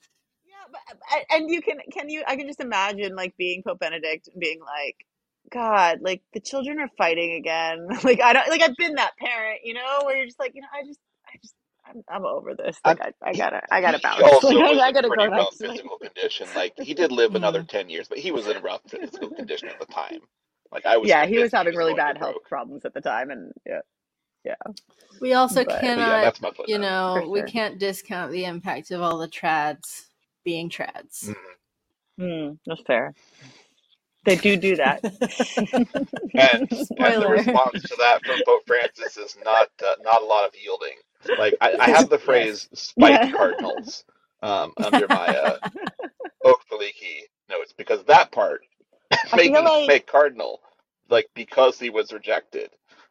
G: Yeah, but a- and you can can you I can just imagine like being Pope Benedict and being like, God, like the children are fighting again. like I don't like I've been that parent, you know, where you're just like, you know, I just I just I'm, I'm over this. Like I, I gotta I gotta
A: he
G: bounce.
A: also
G: Like,
A: was
G: I, I gotta
A: pretty
G: go
A: rough
G: next. Like,
A: physical condition. Like he did live another
G: Mm.
A: ten years, but he was in a rough physical condition at the time. Like I was.
G: yeah, he was
A: convinced
G: having really
A: going to
G: bad health
A: broke.
G: problems at the time, and yeah, yeah
F: We also
G: But- But yeah,
A: But yeah,
F: cannot,
A: that's my footnote.
F: you know,
G: For
F: we can't discount the impact of all the trads being trads.
G: Mm, that's fair. They do do that.
A: And, and the response to that from Pope Francis is not uh, not a lot of yielding. Like I, I have the phrase "spiked
G: Yeah.
A: cardinals" um, under my uh, Okpaleke notes because that part making
G: feel like-
A: fake cardinal, like because he was rejected,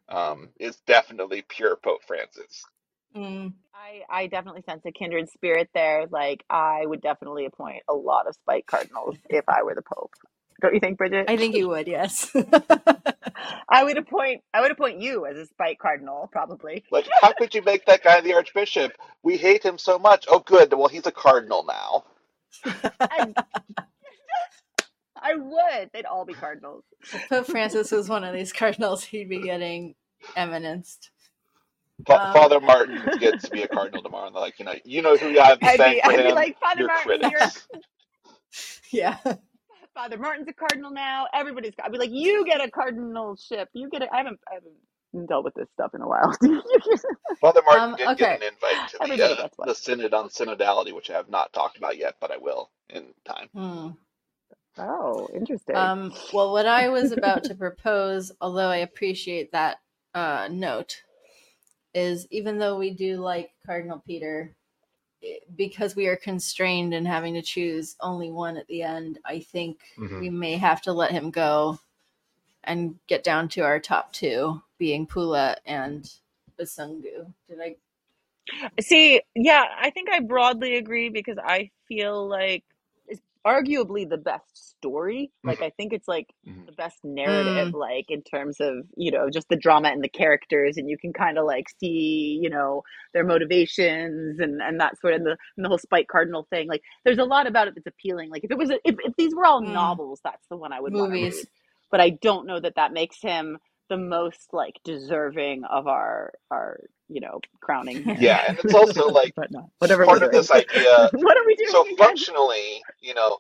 A: um, is definitely pure Pope Francis.
F: Mm.
G: I, I definitely sense a kindred spirit there. Like I would definitely appoint a lot of spike cardinals if I were the Pope. Don't you think, Bridget?
F: I think you would, yes.
G: I would appoint I would appoint you as a spike cardinal, probably.
A: Like, how could you make that guy the archbishop? We hate him so much. Oh, good. Well, he's a cardinal now.
G: I, I would. They'd all be cardinals.
F: if Pope Francis was one of these cardinals, he'd be getting eminenced.
A: Fa-
F: Um,
A: Father Martin gets to be a cardinal tomorrow, and they're like, you know, you know who you have to
G: I'd
A: thank
G: be,
A: for
G: I'd be
A: him.
G: like Father
A: Your
G: Martin.
A: critics.
G: You're,
F: Yeah.
G: Father Martin's a cardinal now. Everybody's. I'd be like, you get a cardinalship. You get. it. A, I haven't. I haven't dealt with this stuff in a while.
A: Father Martin
F: Um,
A: did
F: okay.
A: get an invite to
G: Everybody
A: the uh, the synod on synodality, which I have not talked about yet, but I will in time.
F: Hmm.
G: oh, interesting.
F: Um, well, what I was about to propose, although I appreciate that uh, note, is even though we do like Cardinal Peter, because we are constrained in having to choose only one at the end, I think
H: Mhm.
F: we may have to let him go and get down to our top two, being Poola and Besungu. Did I?
G: See, yeah, I think I broadly agree because I feel like it's arguably the best story. Like, I think it's like
H: Mhm.
G: the best narrative, like in terms of, you know, just the drama and the characters, and you can kind of like see, you know, their motivations and and that sort of and the, and the whole Spike Cardinal thing. Like, there's a lot about it that's appealing. Like, if it was, a, if, if these were all
F: Mm.
G: novels, that's the one I would
F: Movies.
G: read. But I don't know that that makes him the most like deserving of our our you know crowning here.
A: Yeah, and it's also like
G: but no, whatever
A: part of this idea.
G: what are we doing
A: So
G: again?
A: functionally, you know,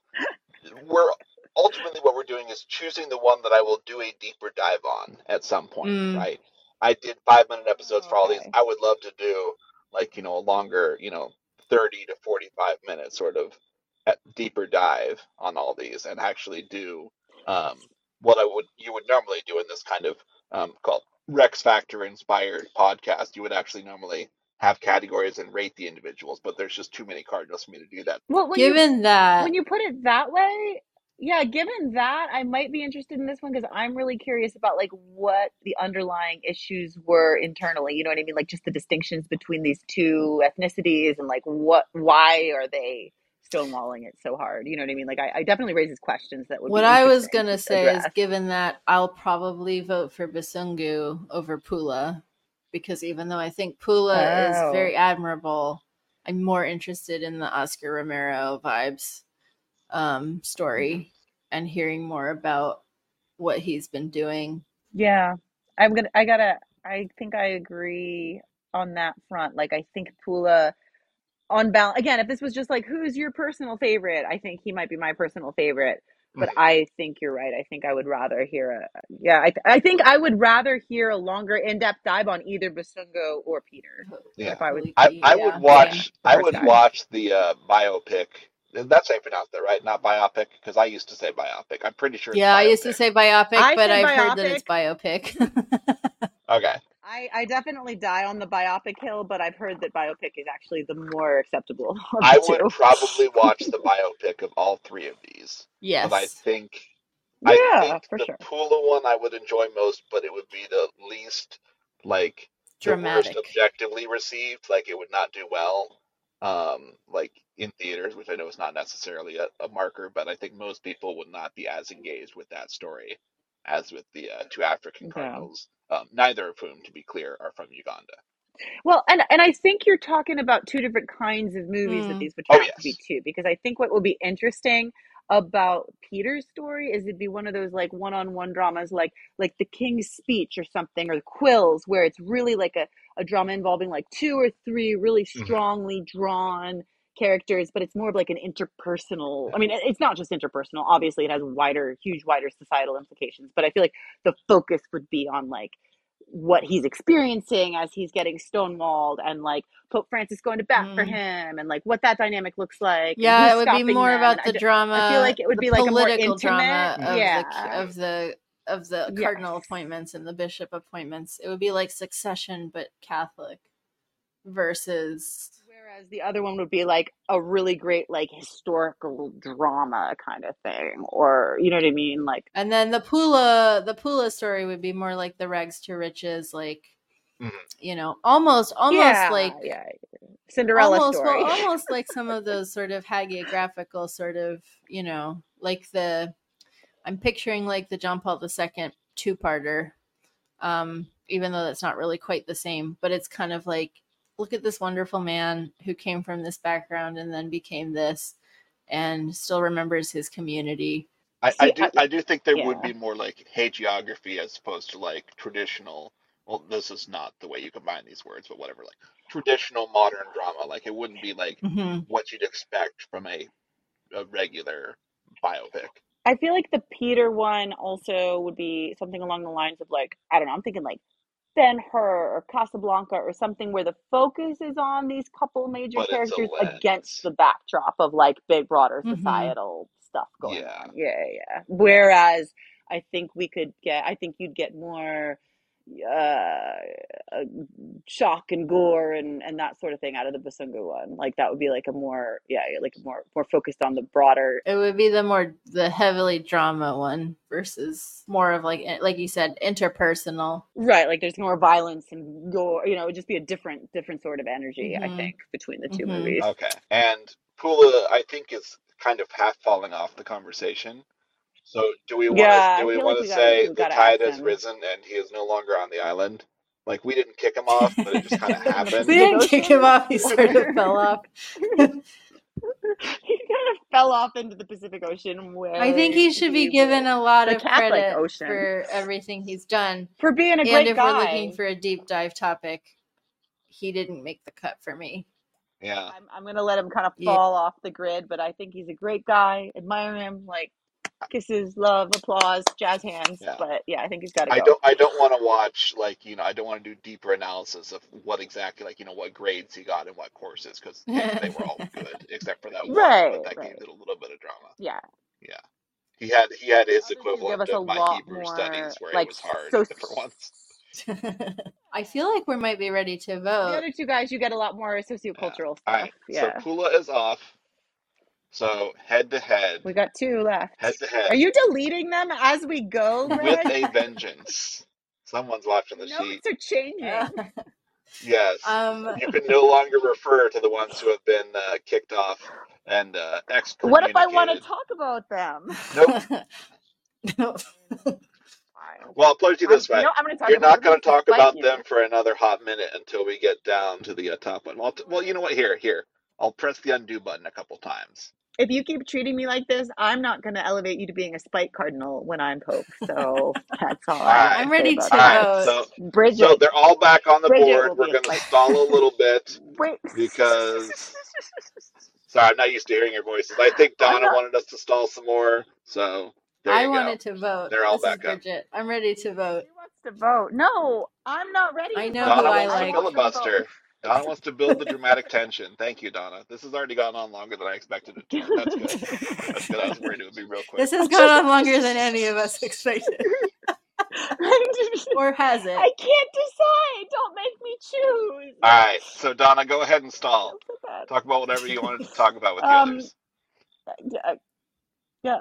A: we're ultimately what we're doing is choosing the one that I will do a deeper dive on at some point,
F: Mm.
A: right? I did five minute episodes for all these. I would love to do like you know a longer, you know, thirty to forty five minute sort of deeper dive on all these and actually do um, what I would you would normally do in this kind of um, called Rex Factor inspired podcast. You would actually normally have categories and rate the individuals, but there's just too many cardinals for me to do that.
G: Well, when you
F: Given that,
G: when you put it that way, yeah, given that, I might be interested in this one because I'm really curious about like what the underlying issues were internally. You know what I mean? Like just the distinctions between these two ethnicities and like what, why are they stonewalling it so hard? You know what I mean? Like I, I definitely raises questions that would.
F: what I was gonna
G: to
F: say is, given that I'll probably vote for Besungu over Poola, because even though I think Poola
G: Oh.
F: is very admirable, I'm more interested in the Oscar Romero vibes um, story and hearing more about what he's been doing.
G: Yeah, I'm gonna. I gotta. I think I agree on that front. Like, I think Poola, on balance, again, if this was just like, who's your personal favorite? I think he might be my personal favorite. But
A: Mhm.
G: I think you're right. I think I would rather hear a. Yeah, I, I think I would rather hear a longer, in-depth dive on either Besungu or Peter.
A: Yeah.
G: If I would.
A: I, I would watch
G: The
A: I would
G: guy.
A: watch the uh, biopic. That's how you pronounce that, right? Not biopic, because I used to say biopic. I'm pretty sure. It's
F: Yeah, I used to say biopic,
G: I
F: but I've heard that it's biopic.
A: Okay.
G: I, I definitely die on the biopic hill, but I've heard that biopic is actually the more acceptable of
A: I
G: the
A: would
G: two.
A: probably watch the biopic of all three of these. Yes. But I
F: yes.
A: think
G: Yeah,
A: I think
G: for
A: the
G: sure.
A: Poola one I would enjoy most, but it would be the least like the
F: Dramatic.
A: worst objectively received. Like it would not do well. Um, like in theaters, which I know is not necessarily a, a marker, but I think most people would not be as engaged with that story as with the uh, two African
G: Yeah.
A: Um, neither of whom, to be clear, are from Uganda.
G: Well, and and I think you're talking about two different kinds of movies that
F: Mm.
G: these would
A: Oh,
G: have to be
A: yes.
G: too, because I think what will be interesting about Peter's story is it'd be one of those like one-on-one dramas, like like The King's Speech or something, or Quills, where it's really like a, a drama involving like two or three really
A: Mhm.
G: strongly drawn characters, but it's more of like an interpersonal. I mean, it's not just interpersonal. Obviously, it has wider, huge, wider societal implications. But I feel like the focus would be on like what he's experiencing as he's getting stonewalled and like Pope Francis going to bat for
F: Mm.
G: him and like what that dynamic looks like.
F: Yeah, it would be more
G: them,
F: about
G: and I
F: the drama.
G: I feel like it would be like a more
F: political
G: intimate.
F: drama of
G: yeah.
F: the of the of the
G: Yes.
F: cardinal appointments and the bishop appointments. It would be like Succession, but Catholic versus
G: Whereas the other one would be like a really great like historical drama kind of thing, or you know what I mean? Like
F: And then the Poola, the Poola story would be more like the rags to riches, like
A: Mhm.
F: you know, almost, almost
G: yeah,
F: like
G: yeah, Cinderella
F: almost,
G: story.
F: well, almost like some of those sort of hagiographical sort of, you know, like the. I'm picturing like the John Paul II two-parter, um, even though that's not really quite the same, but it's kind of like, look at this wonderful man who came from this background and then became this, and still remembers his community.
A: I, I do
G: I-
A: I do think there would be more like hagiography as opposed to like traditional. Well, this is not the way you combine these words, but whatever. Like traditional modern drama, like it wouldn't be like
F: Mm-hmm.
A: what you'd expect from a a regular biopic.
G: I feel like the Peter one also would be something along the lines of like I don't know. I'm thinking like Ben Hur or Casablanca or something where the focus is on these couple major
A: But
G: characters against the backdrop of like big broader
F: Mhm.
G: societal stuff going
A: Yeah.
G: on. Yeah, yeah. Whereas I think we could get. I think you'd get more. Uh, uh, shock and gore and and that sort of thing out of the Besungu one. Like that would be like a more yeah, like more more focused on the broader.
F: It would be the more the heavily drama one versus more of like like you said interpersonal.
G: Right, like there's more violence and gore. You know, it would just be a different different sort of energy. I
F: Mhm.
G: think between the 2
F: Mhm.
G: movies.
A: Okay. And Poola, I think, is kind of half falling off the conversation. So do we want to
G: Yeah,
A: do
G: I
A: we
G: feel
A: want to
G: we gotta-
A: say
G: we
A: the
G: gotta
A: tide
G: ask
A: has
G: him.
A: risen and he is no longer on the island? Like we didn't kick him off, but it just kind of happened.
F: We didn't kick him off. He sort of fell off.
G: he kind of fell off into the Pacific Ocean. Where
F: I think he should be given a lot
G: the
F: of
G: Catholic
F: credit
G: Ocean.
F: for everything he's done.
G: for being a great guy.
F: and
G: great
F: if
G: guy.
F: we're looking for a deep dive topic, he didn't make the cut for me.
A: Yeah.
G: I'm, I'm gonna let him kind of
F: Yeah.
G: fall off the grid, but I think he's a great guy. Admire him, like kisses, love, applause, jazz hands.
A: Yeah.
G: But yeah, I think he's got to go.
A: I don't I don't want to watch like you know I don't want to do deeper analysis of what exactly like you know what grades he got and what courses because they were all good except for that one
G: Right,
A: but that
G: right.
A: gave it a little bit of drama.
G: Yeah, Yeah,
A: He had he had his
G: Others who
A: equivalent
G: give us a
A: of my
G: lot
A: Hebrew
G: more,
A: studies where
G: like,
A: it was hard
G: so-
A: for once.
F: I feel like we might be ready to vote.
G: the
F: vote.
G: other two guys, you get a lot more sociocultural
A: All
G: stuff.
A: right,
G: Yeah,
A: so Poola is off. So head to head,
G: we got two left.
A: head to head
G: Are you deleting them as we go,
A: with
G: Greg?
A: a vengeance. Someone's watching the
G: Notes
A: sheet.
G: are changing.
A: Yes.
F: um,
A: you can no longer refer to the ones who have been uh, kicked off and uh,
G: what if I want to
A: excommunicated.
G: talk about them?
A: Nope.
F: no.
A: Well, I'll put it to you this
G: I'm,
A: way.
G: you know, I'm going to talk
A: You're
G: about
A: not going
G: them
A: to talk
G: despite
A: about
G: you.
A: them for another hot minute until we get down to the uh, top one. Well, t- well, you know what? Here, here. I'll press the undo button a couple times.
G: If you keep treating me like this, I'm not going to elevate you to being a spike cardinal when I'm pope. So that's all all right.
F: I'm ready to
A: All right. So,
G: Bridget,
A: so they're all back on the
G: Bridget
A: board. We're going to stall a little bit because. Sorry, I'm not used to hearing your voices. I think Donna
G: not-
A: wanted us to stall some more. So there
F: I
A: you go.
F: wanted to vote.
A: They're all
F: this is
A: back up.
F: I'm ready to vote.
G: She wants to vote. No, I'm not ready.
F: I know
G: vote.
F: who
A: Donna
F: I like.
A: to filibuster. Donna wants to build the dramatic tension. Thank you, Donna. This has already gone on longer than I expected it to. That's good. That's good. I was worried it would be real quick.
F: This has gone on longer than any of us expected.
G: I
F: Or has it?
G: I can't decide. Don't make me choose.
A: All right, so Donna, go ahead and stall.
G: So.
A: Talk about whatever you wanted to talk about with the
G: Um,
A: others.
G: Yeah, yeah,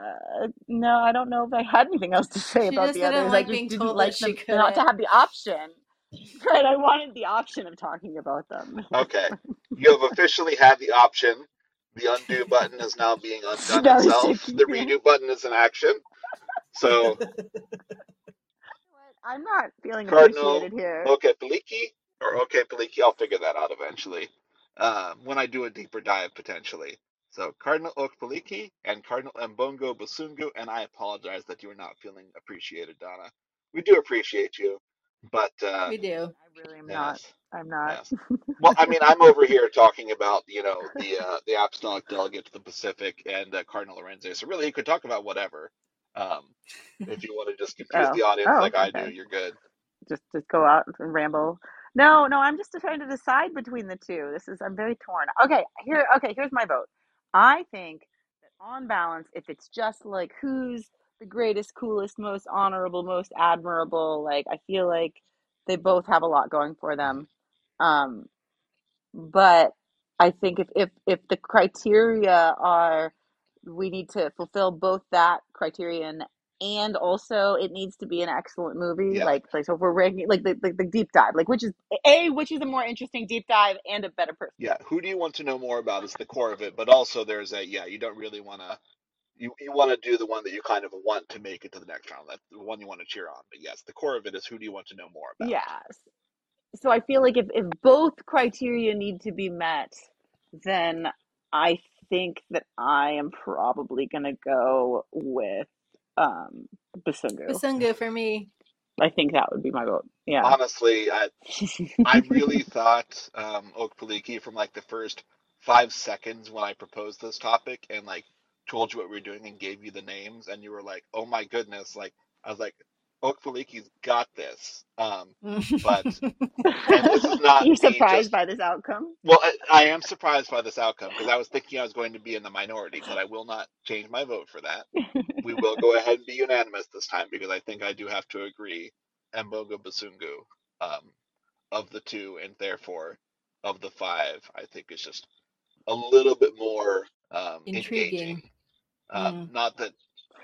G: no, I don't know if I had anything else to say
F: She
G: about
F: just
G: the
F: didn't
G: others.
F: like
G: I just
F: being
G: didn't
F: told
G: like
F: she
G: them not to
F: couldn't.
G: have the option. Right, I wanted the option of talking about them.
A: Okay, you have officially had the option. The undo button is now being undone itself.
G: taking-
A: The redo button is in action. So,
G: I'm not feeling
A: Cardinal,
G: appreciated here.
A: okay, Paliki, or okay, Paliki, I'll figure that out eventually. Um, when I do a deeper dive, potentially. So, Cardinal Okpaleke and Cardinal Ambongo Besungu, and I apologize that you are not feeling appreciated, Donna. We do appreciate you, but uh,
F: We do.
G: I really am not. I'm not.
A: Yes. Well, I mean, I'm over here talking about you know the uh, the apostolic delegate to the Pacific and uh, Cardinal Lorenzo. So really, you could talk about whatever. Um, if you want to just confuse
G: Oh.
A: the audience
G: Oh,
A: like I do, you're good.
G: Just just go out and ramble. No, no, I'm just trying to decide between the two. This is I'm very torn. Okay, here okay, here's my vote. I think that on balance, if it's just like who's the greatest, coolest, most honorable, most admirable, like I feel like they both have a lot going for them. Um but I think if if if the criteria are we need to fulfill both that criterion and also it needs to be an excellent movie
A: Yeah.
G: like like so if we're ranking like the, the, the deep dive like which is a which is a more interesting deep dive and a better person
A: Yeah. Who do you want to know more about is the core of it, but also there's a yeah. You don't really want to. You, you want to do the one that you kind of want to make it to the next round. That's the one you want to cheer on. But yes, the core of it is who do you want to know more about?
G: yes so i feel like if, if both criteria need to be met then i think that i am probably going to go with um Besungu
F: Besungu for me.
G: i think that would be my vote yeah
A: Honestly, I I really thought um, Okpaleke from like the first five seconds when I proposed this topic and like told you what we were doing and gave you the names and you were like, oh my goodness, like I was like, Okpaleke's got this. Um, But- and this is not
G: you're surprised
A: just-
G: by this outcome
A: well, I, I am surprised by this outcome because I was thinking I was going to be in the minority, but I will not change my vote for that. We will go ahead and be unanimous this time because I think I do have to agree Ambongo Besungu um, of the two, and therefore of the five, I think is just a little bit more um,
F: Intriguing.
A: engaging. Um,
F: Mm.
A: Not that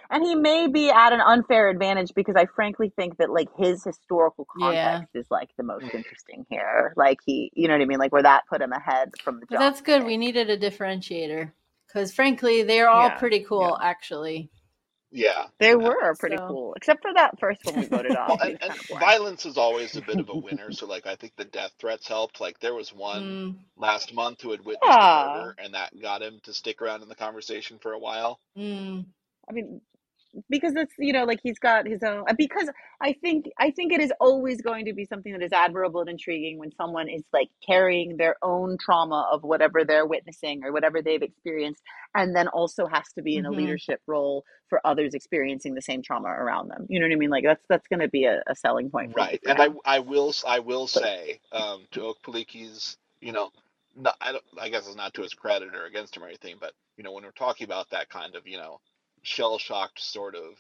G: And he may be at an unfair advantage because I frankly think that like his historical
F: Yeah.
G: context is like the most interesting here. Like he, you know what I mean? Like where that put him ahead from the
F: But
G: jump.
F: that's good. We needed a differentiator because, frankly, they're all
G: Yeah,
F: pretty cool. Actually,
A: yeah.
G: They
A: yeah.
G: were pretty
F: So-
G: cool, except for that first one we voted
A: Well,
G: off.
A: and, and
G: kind of
A: violence is always a bit of a winner. So, like, I think the death threats helped. Like, there was one
F: mm,
A: last month who had witnessed
G: Yeah.
A: murder, and that got him to stick around in the conversation for a while.
F: mm,
G: I mean, because it's you know like he's got his own. Because I think I think it is always going to be something that is admirable and intriguing when someone is like carrying their own trauma of whatever they're witnessing or whatever they've experienced, and then also has to be in a
F: Mhm.
G: leadership role for others experiencing the same trauma around them. You know what I mean? Like that's that's going to be a, a selling point, for-
A: Right,
G: for
A: and I,
G: him.
A: I will s- I will say um, to Okpaleke's, you know, no, I don't I guess it's not to his credit or against him or anything, but you know when we're talking about that kind of you know shell shocked sort of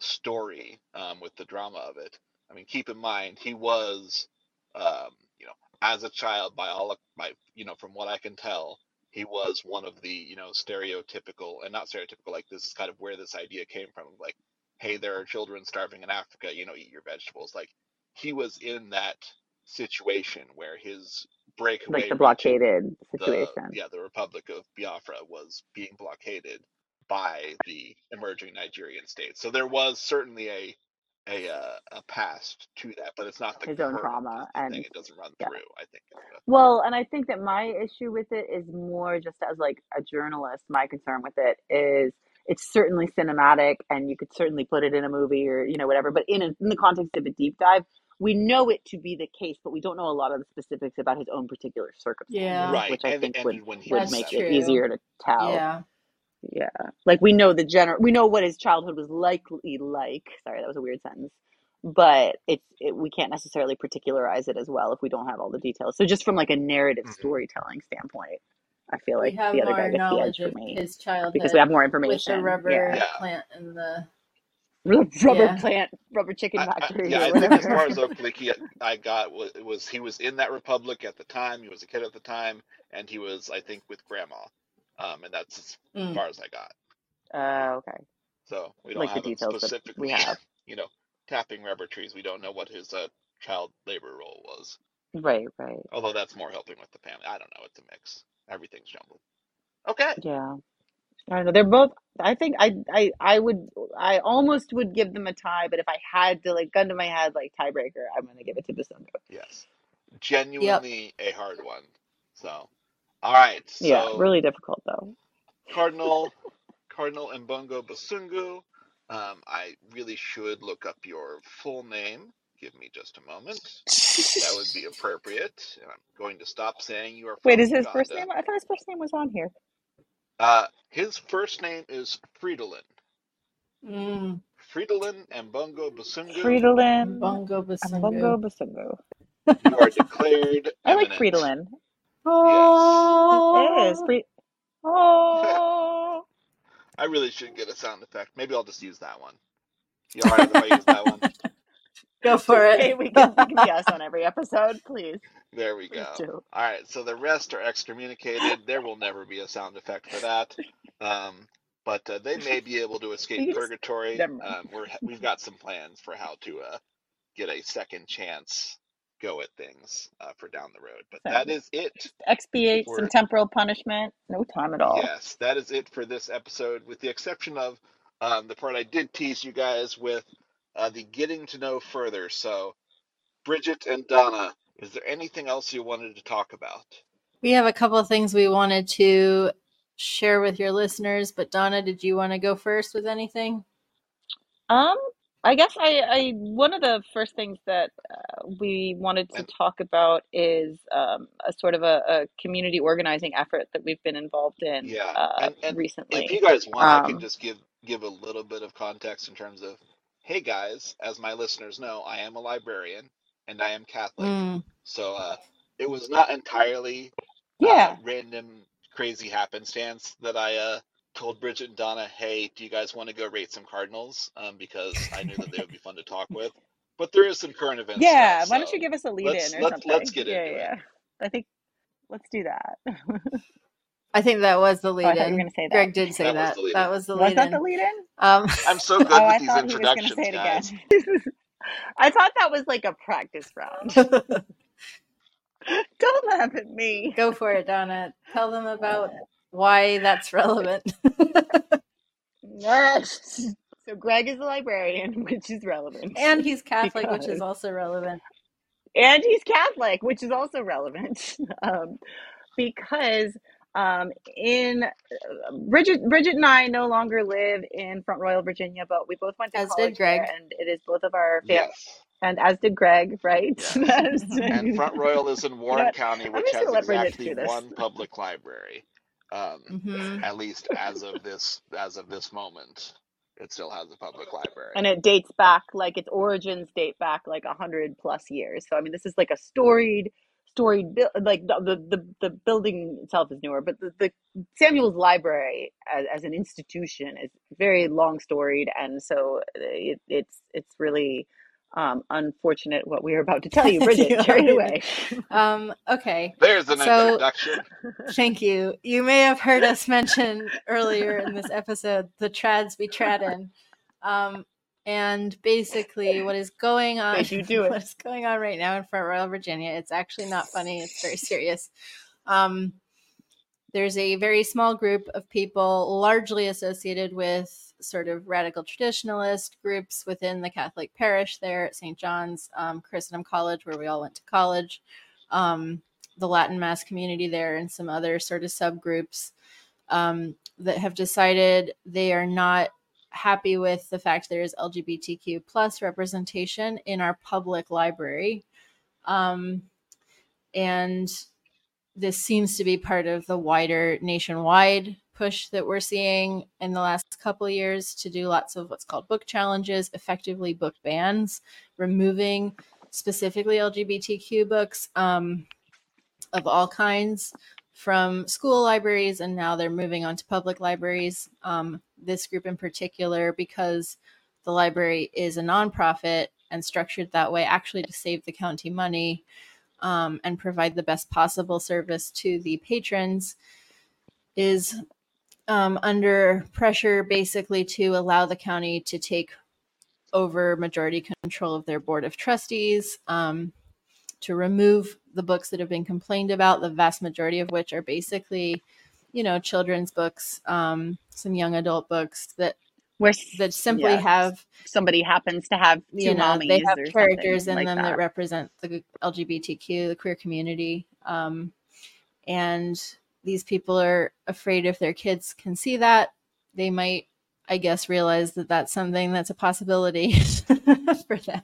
A: story um, with the drama of it, I mean keep in mind he was um, you know as a child by all by you know from what I can tell he was one of the you know stereotypical and not stereotypical like this is kind of where this idea came from like hey there are children starving in Africa you know eat your vegetables like he was in that situation where his breakaway
G: like the blockaded
A: the
G: situation.
A: yeah the Republic of Biafra was being blockaded by the emerging Nigerian state. So there was certainly a a uh, a past to that, but it's not the
G: His own
A: current
G: trauma and
A: thing. It doesn't run
G: yeah.
A: through. I think.
G: Well, and I think that my issue with it is more just as like a journalist, my concern with it is it's certainly cinematic and you could certainly put it in a movie or you know whatever, but in a, in the context of a deep dive, we know it to be the case, but we don't know a lot of the specifics about his own particular circumstances,
F: Yeah.
A: Right,
G: which I
A: and-
G: think
A: and
G: would
A: when he
G: would make
F: true.
G: it easier to tell.
F: yeah.
G: Yeah. Like we know the general we know what his childhood was likely like. Sorry, that was a weird sentence. But it's it, we can't necessarily particularize it as well if we don't have all the details. So just from like a narrative
A: Mhm.
G: storytelling standpoint, I feel like the other guy gets the edge for me
F: his childhood
G: because we have more
F: with
G: information.
F: the rubber
G: Yeah.
A: Yeah.
F: plant and the
G: Rubber
F: Yeah.
G: plant, rubber chicken
A: I, I,
G: factory
A: yeah, I think as far as Oakley, I got was, was he was in that republic at the time. He was a kid at the time, and he was, I think, with grandma. Um, and that's as
F: Mm.
A: far as I got.
G: Uh, okay.
A: So we don't
G: Like
A: have him
G: details that
A: specifically,
G: we have.
A: you know, tapping rubber trees. We don't know what his uh, child labor role was.
G: Right, right.
A: Although that's more helping with the family. I don't know. It's a mix. Everything's jumbled. Okay.
G: Yeah. I don't know. They're both. I think I, I, I would. I almost would give them a tie, but if I had to, like, gun to my head, like tiebreaker, I'm gonna give it to Besungu.
A: Yes. Genuinely a hard one. So, all right. So
G: Yeah, really difficult though.
A: Cardinal, Cardinal Ambongo Besungu. Um, I really should look up your full name. Give me just a moment. That would be appropriate. And I'm going to stop saying you are from
G: Wait, is his first name? I thought his first name was on here.
A: Uh, his first name is Fridolin.
F: mm,
A: Fridolin Ambongo Besungu.
G: Fridolin.
F: Bongo
G: Ambongo
F: Besungu.
G: Besungu.
A: You are declared
G: I like
A: eminent.
G: Fridolin.
F: Oh,
G: It is. Fri- oh.
A: I really should get a sound effect. Maybe I'll just use that one. You alright if I use that one?
F: Go for
G: Okay,
F: it.
G: we can, we can be us on every episode, please.
A: There we go. All right, so the rest are excommunicated. There will never be a sound effect for that. Um, but uh, they may be able to escape
G: can
A: purgatory. Um, we're we've got some plans for how to uh, get a second chance go at things uh, for down the road. But that is it.
G: Expiate
A: For-
G: some temporal punishment. No time at all.
A: Yes, that is it for this episode, with the exception of um, the part I did tease you guys with uh, the getting to know further. So, Bridget and Donna, is there anything else you wanted to talk about?
F: We have a couple of things we wanted to share with your listeners, but Donna, did you want to go first with anything?
G: Um, I guess I, I one of the first things that uh, we wanted to talk about is um, a sort of a, a community organizing effort that we've been involved in
A: Yeah,
G: uh,
A: and- and
G: recently.
A: If you guys want, I can
G: Um,
A: just give give a little bit of context in terms of, hey guys, as my listeners know, I am a librarian and I am Catholic,
F: Mm,
A: so uh, it was not entirely
G: yeah,
A: uh, random crazy happenstance that I uh, told Bridget and Donna, hey, do you guys want to go rate some Cardinals? Um, because I knew that they would be fun to talk with.
I: but there is some current events.
G: Yeah,
I: stuff,
G: why don't you give us a lead
I: let's
G: in or
I: let's
G: something?
I: let's get
G: yeah,
I: into
G: yeah.
I: it.
G: I think let's do that.
F: I think that was the
G: Oh,
F: lead
G: I thought you
F: in.
G: were going to say that.
F: Greg did say
I: That was
F: that.
I: the lead-in.
F: That was the
G: Was
F: lead
G: that the lead in?
F: Um,
I: I'm so good
G: Oh,
I: with
G: I
I: these
G: thought he was
I: introductions,
G: say it
I: guys.
G: again. I thought that was like a practice round. Don't laugh at me.
F: go for it, Donna. Tell them about why that's relevant.
G: Yes. So Greg is a librarian, which is relevant.
F: and he's Catholic, which is also relevant.
G: and he's Catholic, which is also relevant, um, because um, in uh, Bridget, Bridget and I no longer live in Front Royal, Virginia, but we both went to
F: As did
G: college
F: Greg.
G: there, and it is both of our fam-
I: Yes.
G: and as did Greg, right?
I: Yes. And Front Royal is in Warren? County, which has
G: gonna let Bridget
I: exactly one public library. Um,
F: hmm
I: at least as of this as of this moment, it still has a public library.
G: and it dates back like its origins date back like a hundred plus years. So I mean, this is like a storied, storied. Like the, the the the building itself is newer, but the, the Samuel's Library as, as an institution is very long storied, and so it, it's it's really um, unfortunate what we are about to tell you, Bridget.
F: You
G: Carry it away.
F: Um, okay.
I: There's an
F: So-
I: introduction.
F: Thank you. You may have heard us mention earlier in this episode the trads we trad in. Um, and basically, what is going on?
G: They do do it.
F: What is going on right now in Front Royal, Virginia? It's actually not funny. It's very serious. Um, there's a very small group of people, largely associated with sort of radical traditionalist groups within the Catholic parish there at St. John's um, Christendom College, where we all went to college. Um, the Latin Mass community there and some other sort of subgroups um, that have decided they are not happy with the fact there is LGBTQ plus representation in our public library. Um, and this seems to be part of the wider nationwide push that we're seeing in the last couple years to do lots of what's called book challenges, effectively book bans, removing specifically LGBTQ books um, of all kinds from school libraries, and now they're moving on to public libraries. Um, this group in particular, because the library is a nonprofit and structured that way, actually to save the county money um, and provide the best possible service to the patrons, is um, under pressure basically to allow the county to take over majority control of their board of trustees, um, to remove the books that have been complained about, the vast majority of which are basically, you know, children's books, um, some young adult books that
G: Where
F: that simply
G: yeah,
F: have
G: somebody happens to have two
F: you know they have characters in
G: like
F: them that.
G: that.
F: represent the lgbtq the queer community um, and these people are afraid if their kids can see that they might i guess realize that that's something that's a possibility for them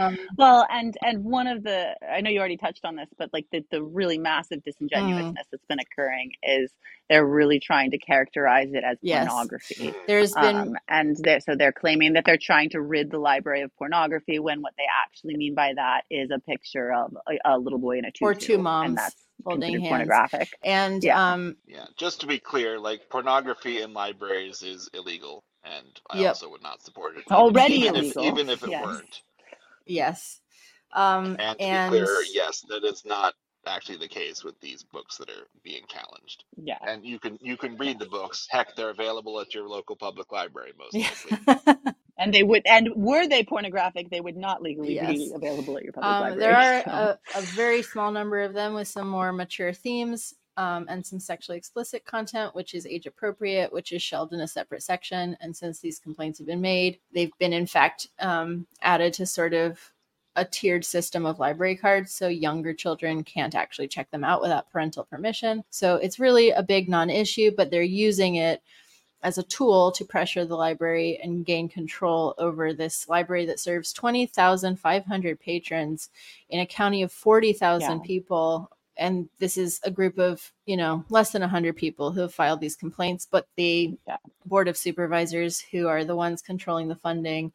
F: um,
G: Well, and and one of the I know you already touched on this, but like the the really massive
F: Mm.
G: disingenuousness that's been occurring is they're really trying to characterize it as
F: Yes.
G: pornography.
F: there's been
G: Um, and they're, so they're claiming that they're trying to rid the library of pornography when what they actually mean by that is a picture of a, a little boy in a tutu,
F: Or two moms
G: and that's
F: holding
G: considered
F: hands.
G: pornographic.
F: and
G: Yeah.
F: um
I: Yeah, just to be clear, like pornography in libraries is illegal, and I
F: Yep.
I: also would not support it.
G: Already
I: even
G: illegal.
I: If, even if it
G: Yes.
I: weren't.
F: Yes um
I: And to
F: and
I: be clear, yes, that is not actually the case with these books that are being challenged.
G: Yeah.
I: And you can you can read the books. Heck, they're available at your local public library most
F: yeah.
I: likely.
G: And they would, and were they pornographic, they would not legally be available at your public
F: Um,
G: library.
F: there are
G: so-
F: a, a very small number of them with some more mature themes um, and some sexually explicit content, which is age appropriate, which is shelved in a separate section. And since these complaints have been made, they've been, in fact, um, added to sort of a tiered system of library cards. So younger children can't actually check them out without parental permission. So it's really a big non issue, but they're using it as a tool to pressure the library and gain control over this library that serves 20,500 patrons in a county of 40,000
G: Yeah.
F: people. And this is a group of, you know, less than 100 people who have filed these complaints, but the
G: Yeah.
F: board of supervisors, who are the ones controlling the funding,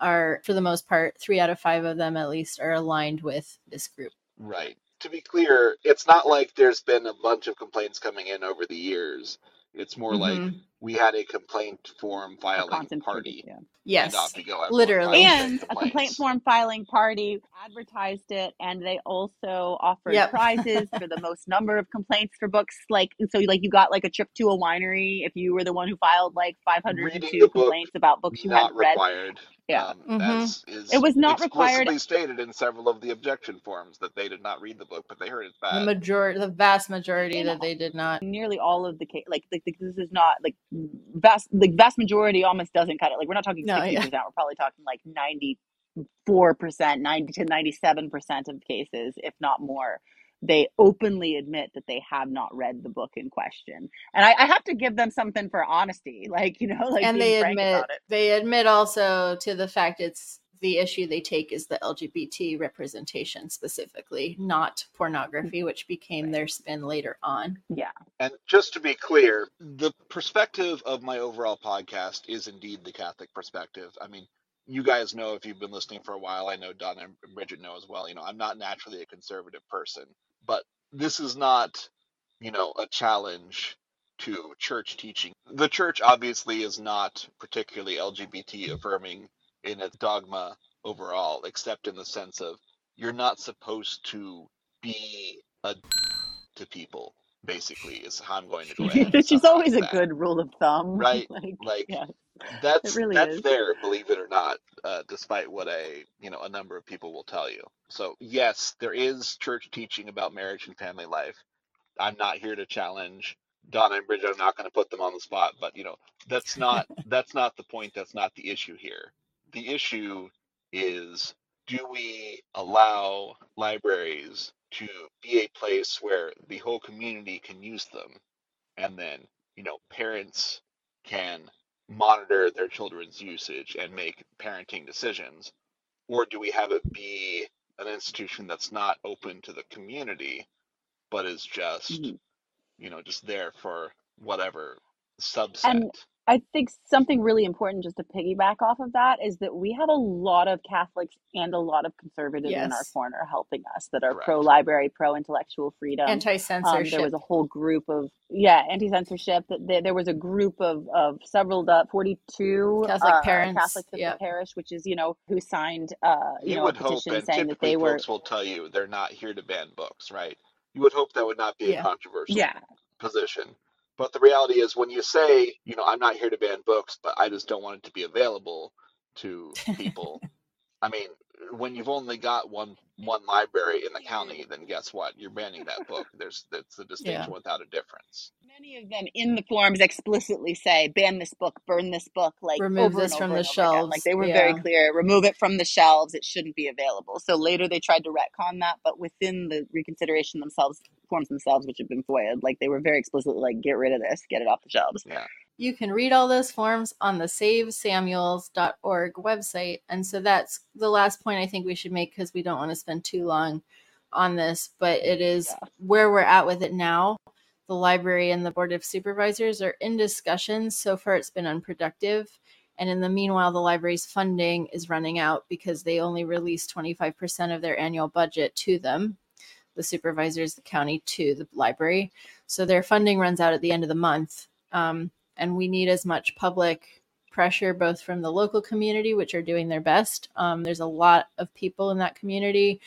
F: are, for the most part, three out of five of them at least are aligned with this group.
I: Right. To be clear, it's not like there's been a bunch of complaints coming in over the years. It's more like
F: Mhm.
A: We had a complaint form filing party
G: yeah.
F: Yes.
A: and go.
F: literally.
G: and a complaint form filing party advertised it and they also offered
F: Yep.
G: prizes for the most number of complaints for books like so like you got like a trip to a winery if you were the one who filed like
A: Reading
G: 502
A: the book
G: complaints about books you hadn't read
A: required.
G: Yeah.
A: Um,
F: Mhm.
A: is
G: It was not required-
A: explicitly stated in several of the objection forms that they did not read the book, but they heard it's
F: The majority, the vast majority
G: In
F: that they did not.
G: nearly all of the case like, like like, this is not like vast like vast majority almost doesn't cut it. Like we're not talking
F: No,
G: 60% we're probably talking like 94% 90 to 97% of cases if not more they openly admit that they have not read the book in question. And i, I have to give them something for honesty like you know like
F: and
G: being
F: they
G: frank
F: admit
G: about it.
F: they admit also to the fact it's the issue they take is the LGBT representation specifically, not pornography, mm-hmm. which became their spin later on.
G: yeah
A: And just to be clear, the perspective of my overall podcast is indeed the Catholic perspective. I mean, you guys know if you've been listening for a while, I know Don and Bridget know as well. You know, I'm not naturally a conservative person, but this is not, you know, a challenge to church teaching. The church obviously is not particularly LGBT affirming in its dogma overall, except in the sense of you're not supposed to be a to people basically is how I'm going to go ahead. and
G: which is always a good rule of thumb
A: Right,
G: like,
A: like,
G: yeah
A: That's
G: really
A: that's
G: is.
A: there, believe it or not, uh, despite what a you know a number of people will tell you. So yes, there is church teaching about marriage and family life. I'm not here to challenge Donna and Bridget. I'm not going to put them on the spot, but you know that's not that's not the point. That's not the issue here. The issue is do we allow libraries to be a place where the whole community can use them? And then you know parents can monitor their children's usage and make parenting decisions? Or do we have it be an institution that's not open to the community but is just
G: Mhm.
A: you know just there for whatever subset?
G: And I think something really important just to piggyback off of that is that we have a lot of Catholics and a lot of conservatives in our
F: Yes.
G: corner helping us that are
A: Correct.
G: pro library, pro intellectual freedom.
F: Anti
G: Um,
F: censorship.
G: there was a whole group of yeah anti censorship. There, there was a group of of several uh, forty two
F: Catholic
G: uh,
F: parents,
G: Catholics of
F: yep.
G: the parish, which is you know who signed uh, you,
A: you
G: know
A: would
G: a
A: hope
G: petition
A: and
G: saying that
A: typically
G: they were
A: folks will tell you they're not here to ban books right you would hope that would not be
F: Yeah.
A: a controversial
G: yeah
A: position. But the reality is, when you say, you know, I'm not here to ban books, but I just don't want it to be available to people. I mean, when you've only got one one library in the county, then guess what? You're banning that book. There's it's a distinction without a difference.
G: Many of them in the forms explicitly say, ban this book, burn this book, like
F: Remove
G: over
F: this
G: and
F: from
G: over
F: the
G: and over again. Like
F: shelves,
G: they were very clear, remove it from the shelves, it shouldn't be available. So later they tried to retcon that, but within the reconsideration themselves, forms themselves, which have been FOIA'd, like they were very explicitly like, get rid of this, get it off the shelves.
A: Yeah.
F: You can read all those forms on the savesamuels.org website. And so that's the last point I think we should make because we don't want to spend too long on this, but it is
G: Yeah.
F: where we're at with it now. The library and the board of supervisors are in discussions. So far, it's been unproductive. And in the meanwhile, the library's funding is running out because they only release 25% of their annual budget to them, the supervisors, the county, to the library. So their funding runs out at the end of the month. Um, and we need as much public pressure both from the local community which are doing their best. Um, there's a lot of people in that community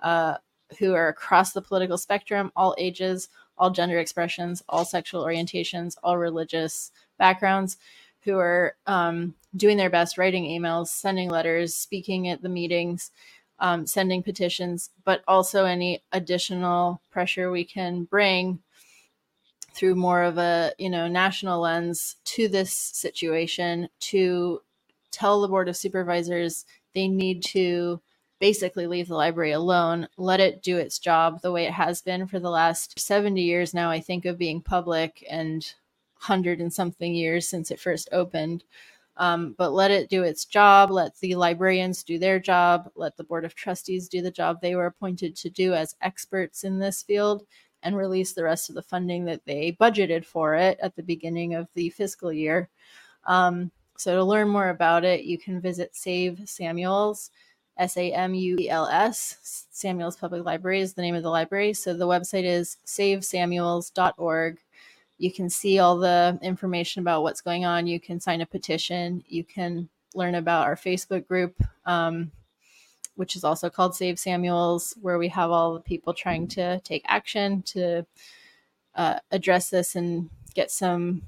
F: uh, who are across the political spectrum all ages all gender expressions all sexual orientations all religious backgrounds who are um, doing their best writing emails sending letters speaking at the meetings um, sending petitions but also any additional pressure we can bring through more of a you know national lens to this situation to tell the board of supervisors they need to basically leave the library alone let it do its job the way it has been for the last 70 years now i think of being public and 100 and something years since it first opened. Um, but let it do its job let the librarians do their job let the board of trustees do the job they were appointed to do as experts in this field and release the rest of the funding that they budgeted for it at the beginning of the fiscal year. Um, so to learn more about it, you can visit Save Samuels, S A M U E L S. Samuels Public Library is the name of the library. So the website is savesamuels.org. you can see all the information about what's going on. You can sign a petition. You can learn about our Facebook group, um, which is also called Save Samuels, where we have all the people trying to take action to uh, address this and get some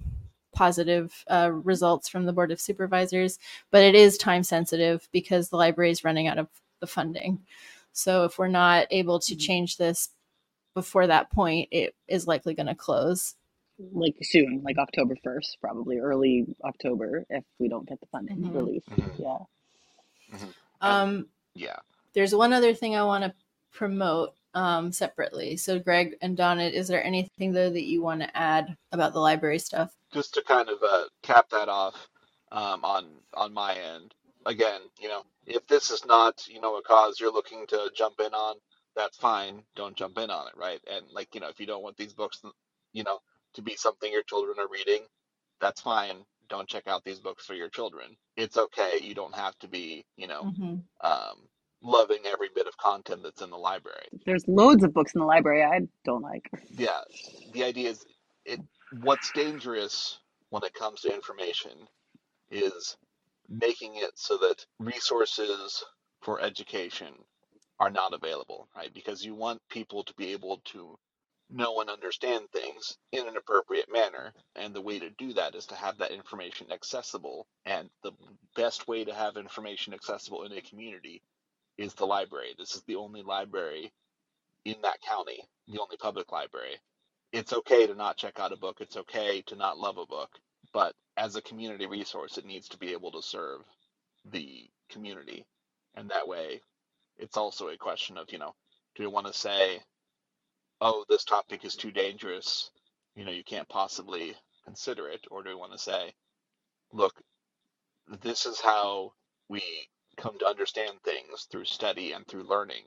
F: positive uh, results from the Board of Supervisors. But it is time sensitive because the library is running out of the funding. So if we're not able to change this before that point, it is likely going to close.
G: like soon, like October first, probably early October, if we don't get the funding
F: Mhm.
G: released.
A: Mhm.
G: Yeah.
F: Um,
A: Yeah.
F: there's one other thing I want to promote um, separately. So, Greg and Donna, is there anything though that you want to add about the library stuff?
A: just to kind of uh, cap that off um, on on my end. Again, you know, if this is not you know a cause you're looking to jump in on, that's fine. Don't jump in on it, right? And like you know, if you don't want these books, you know, to be something your children are reading, that's fine. Don't check out these books for your children. It's okay. You don't have to be, you know,
F: Mhm.
A: um, loving every bit of content that's in the library.
G: There's loads of books in the library I don't like.
A: yeah the idea is it what's dangerous when it comes to information is making it so that resources for education are not available right because you want people to be able to know and understand things in an appropriate manner and the way to do that is to have that information accessible and the best way to have information accessible in a community is the library this is the only library in that county the only public library it's okay to not check out a book. It's okay to not love a book. But as a community resource, it needs to be able to serve the community. And that way, it's also a question of, you know, do we want to say, oh, this topic is too dangerous, you know, you can't possibly consider it? Or do we want to say, look, this is how we come to understand things through study and through learning,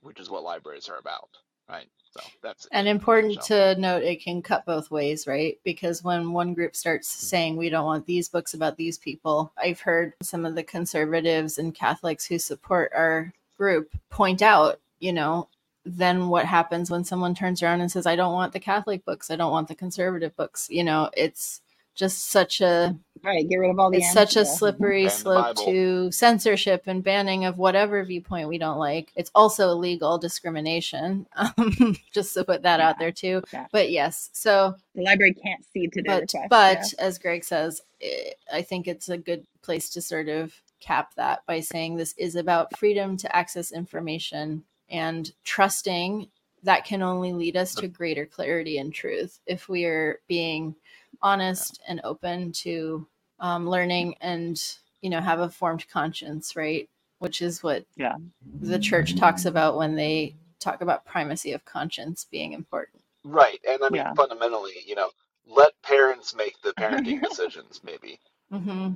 A: which is what libraries are about, right? So that's.
F: And important to note, it can cut both ways, right? Because when one group starts hmm. saying we don't want these books about these people, I've heard some of the conservatives and Catholics who support our group point out, you know, then what happens when someone turns around and says, I don't want the Catholic books, I don't want the conservative books? You know, it's just such a
G: Right, get rid of all the
F: it's such a slippery
A: Ban the
F: slope
A: Bible.
F: to censorship and banning of whatever viewpoint we don't like. It's also illegal discrimination, um, just to put that out there too.
G: Yeah.
F: But yes, so
G: The library can't see to
F: but
G: request.
F: but as Greg says, eh, I think it's a good place to sort of cap that by saying this is about freedom to access information and trusting that can only lead us to greater clarity and truth if we are being honest and open to um, learning and you know have a formed conscience right which is what
G: Yeah.
F: the church talks about when they talk about primacy of conscience being important
A: Right. And I mean,
G: Yeah.
A: fundamentally, you know, let parents make the parenting decisions, maybe.
F: hmm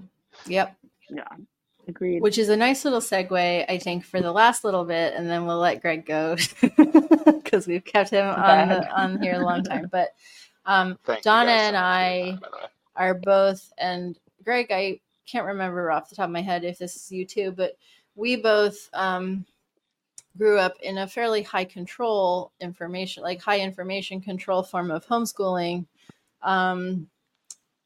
F: yep
G: Yeah. Agreed.
F: which is a nice little segue, I think, for the last little bit, and then we'll let Greg go because we've kept him on the, on here a long time. But um, Donna
A: guys so
F: and
A: much for your
F: I
A: time, by the way.
F: are both, and Greg, I can't remember off the top of my head if this is you too, but we both um, grew up in a fairly high control information, like high information control form of homeschooling. Um,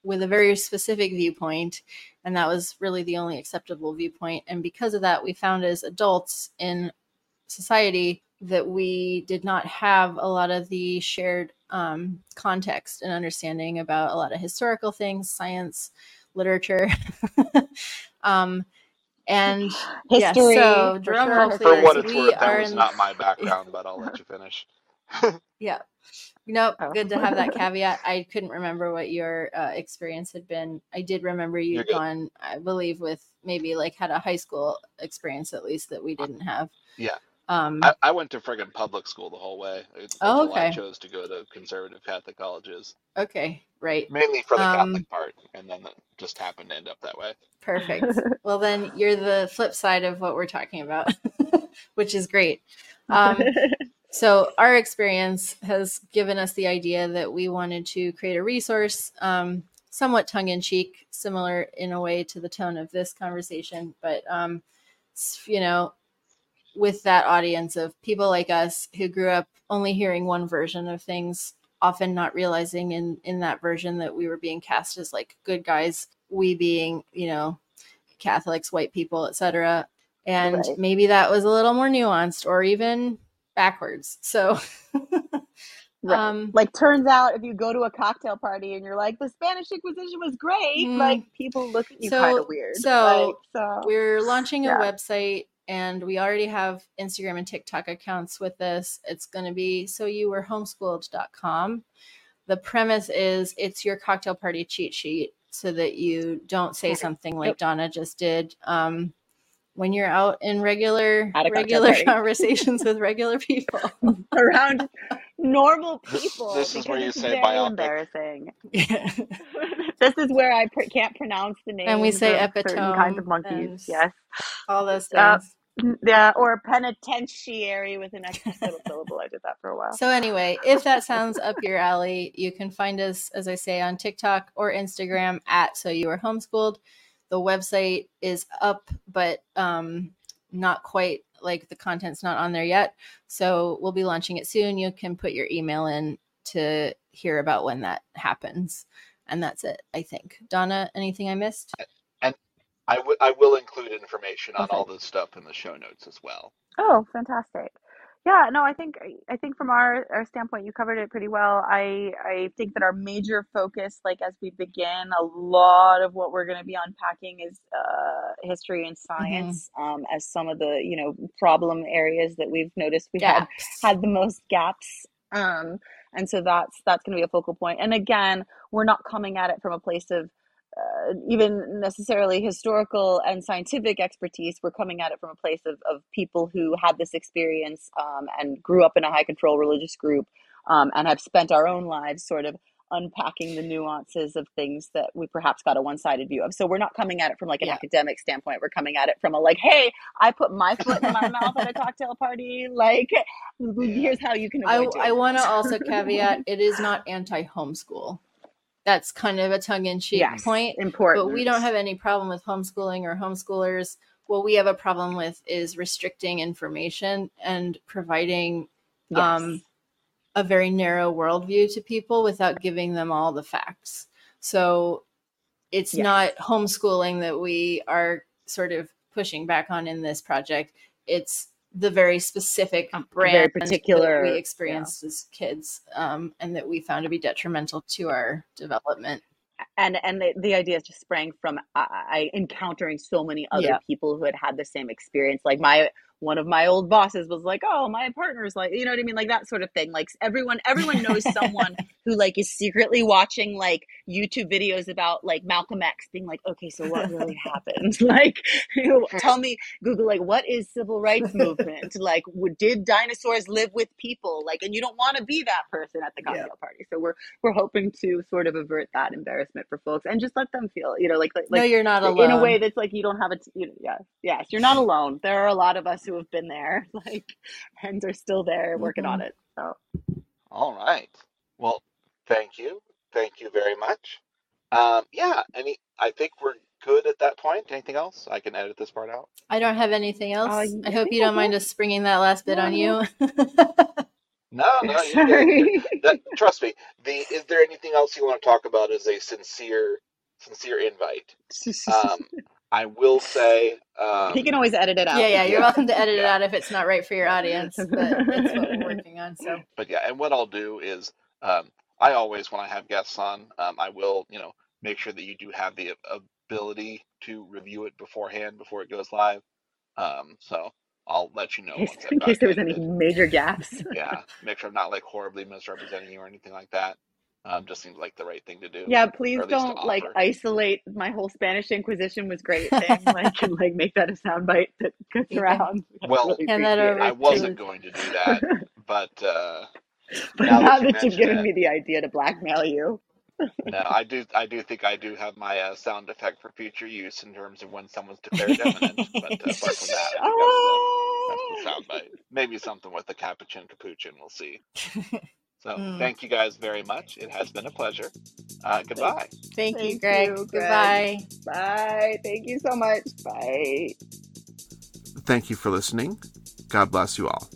F: with a very specific viewpoint, and that was really the only acceptable viewpoint. And because of that, we found as adults in society that we did not have a lot of the shared um, context and understanding about a lot of historical things, science, literature. um, and yeah,
G: History.
F: so
G: for
F: drum
G: sure.
F: roll,
A: For what it's
F: we
A: worth,
F: are
A: that was
F: in-
A: not my background, but I'll let you finish.
F: Yeah. Nope.
G: Oh.
F: Good to have that caveat. I couldn't remember what your uh, experience had been. I did remember you'd
A: good.
F: gone, I believe, with maybe like had a high school experience at least that we didn't have.
A: Yeah.
F: Um,
A: I, I went to friggin' public school the whole way It's-
F: Oh,
A: until I
F: okay.
A: chose to go to conservative Catholic colleges,
F: okay. Right.
A: mainly for the
F: Um,
A: Catholic part, and then it just happened to end up that way.
F: Perfect. well, then you're the flip side of what we're talking about, which is great. Um, so our experience has given us the idea that we wanted to create a resource um, somewhat tongue-in-cheek similar in a way to the tone of this conversation but um, you know with that audience of people like us who grew up only hearing one version of things often not realizing in in that version that we were being cast as like good guys, we being, you know, Catholics, white people, etc. And
G: Right.
F: maybe that was a little more nuanced or even backwards. So
G: Right.
F: um
G: like turns out if you go to a cocktail party and you're like the spanish inquisition was great
F: Mm.
G: like people look at you
F: So-
G: kind of weird
F: so
G: like, so
F: We're launching a
G: yeah.
F: website and we already have Instagram and TikTok accounts with this. It's going to be so you were homeschooled.com. The premise is it's your cocktail party cheat sheet so that you don't say something like. Donna just did. Um, when you're out in regular
G: At
F: regular
G: party.
F: conversations with regular people.
G: around normal people
A: this is where you say
G: very
A: biopic.
G: embarrassing this is where i pr- can't pronounce the names
F: And we say
G: of certain kinds of monkeys yes
F: All those
G: Uh,
F: things.
G: N- yeah or penitentiary with an extra little syllable i did that for a while
F: So anyway, if that sounds up your alley, you can find us, as I say, on TikTok or Instagram at So You Are Homeschooled. The website is up, but um, not quite like the content's not on there yet. So we'll be launching it soon. You can put your email in to hear about when that happens. And that's it, I think. Donna, anything I missed?
A: I would I will include information on
G: Okay.
A: all this stuff in the show notes as well.
G: Oh, fantastic. Yeah, no, I think I think from our, our standpoint, you covered it pretty well. I I think that our major focus, like as we begin, a lot of what we're going to be unpacking is uh, history and science, um, as some of the you know problem areas that we've noticed we had had the most gaps. Um, and so that's that's going to be a focal point. And again, we're not coming at it from a place of uh, even necessarily historical and scientific expertise. We're coming at it from a place of, of people who had this experience um, and grew up in a high control religious group um, and have spent our own lives sort of unpacking the nuances of things that we perhaps got a one-sided view of. So we're not coming at it from like an
F: Yeah.
G: academic standpoint. We're coming at it from a like, hey, I put my foot in my mouth at a cocktail party. Like, here's how you can
F: I, I want to also caveat it is not anti homeschool. That's kind of a tongue in cheek
G: yes,
F: point.
G: important.
F: but we don't have any problem with homeschooling or homeschoolers. What we have a problem with is restricting information and providing
G: Yes.
F: um, a very narrow worldview to people without giving them all the facts. So it's
G: Yes.
F: not homeschooling that we are sort of pushing back on in this project. It's the very specific
G: A
F: brand
G: very
F: that
G: particular-
F: we
G: yeah.
F: experienced as kids um, and that we found to be detrimental to our development.
G: and and the, the idea just sprang from I, I encountering so many other
F: Yeah.
G: people who had had the same experience like my one of my old bosses was like oh my partner's like you know what i mean? Like that sort of thing. Like everyone everyone knows someone who like is secretly watching like youtube videos about like malcolm x being like okay so what really happened? Like you know, tell me google like what is civil rights movement? Like w- did dinosaurs live with people? Like and you don't want to be that person at the
F: Yeah.
G: cocktail party. So we're we're hoping to sort of avert that embarrassment for folks and just let them feel, you know, like like,
F: no, you're not alone.
G: in a way that's like you don't have a, t- you know, yeah, yes, you're not alone. There are a lot of us who have been there, like, and are still there working on it. So
A: All right. Well, thank you. Thank you very much. Um, yeah, any I think we're good at that point. Anything else? I can edit this part out.
F: I don't have anything else.
G: Uh,
F: I
G: I
F: hope you don't mind
G: it.
F: us springing that last bit on you.
A: No, no, you're. You're-
G: sorry.
A: that, trust me. The is there anything else you want to talk about as a sincere sincere invite? Um, I will say um,
G: he can always edit it out.
F: yeah, yeah, you're welcome to edit it out if it's not right for your audience, but that's what we're working on. So
A: but yeah, and what I'll do is, um, I always when I have guests on, um, I will you know make sure that you do have the ability to review it beforehand before it goes live. Um, so I'll let you know
G: In case,
A: once
G: in case there was any major gaps.
A: Yeah, make sure I'm not like horribly misrepresenting you or anything like that. Um, just seems like the right thing to do.
G: Yeah, please
A: or at least to
G: don't like isolate my whole Spanish Inquisition was great thing. like and like make that a soundbite that goes around.
A: Well,
G: really
F: Hand that
G: appreciate
F: over
G: it.
A: I wasn't going to do that, but uh,
G: But
A: now
G: now,
A: that you
G: that you've given
A: it-
G: me the idea to blackmail you,
A: no, I do. I do think I do have my uh, sound effect for future use in terms of when someone's declared eminent. But uh, apart from that, I think that's the,
G: oh,
A: that's the soundbite. Maybe something with the capuchin capuchin. We'll see. So
F: Mm.
A: thank you guys very much. It has been a pleasure. Uh, goodbye.
F: thank, you,
G: Thank
F: Greg.
G: you, Greg.
F: Goodbye.
G: bye. Thank you so much. Bye.
J: Thank you for listening. God bless you all.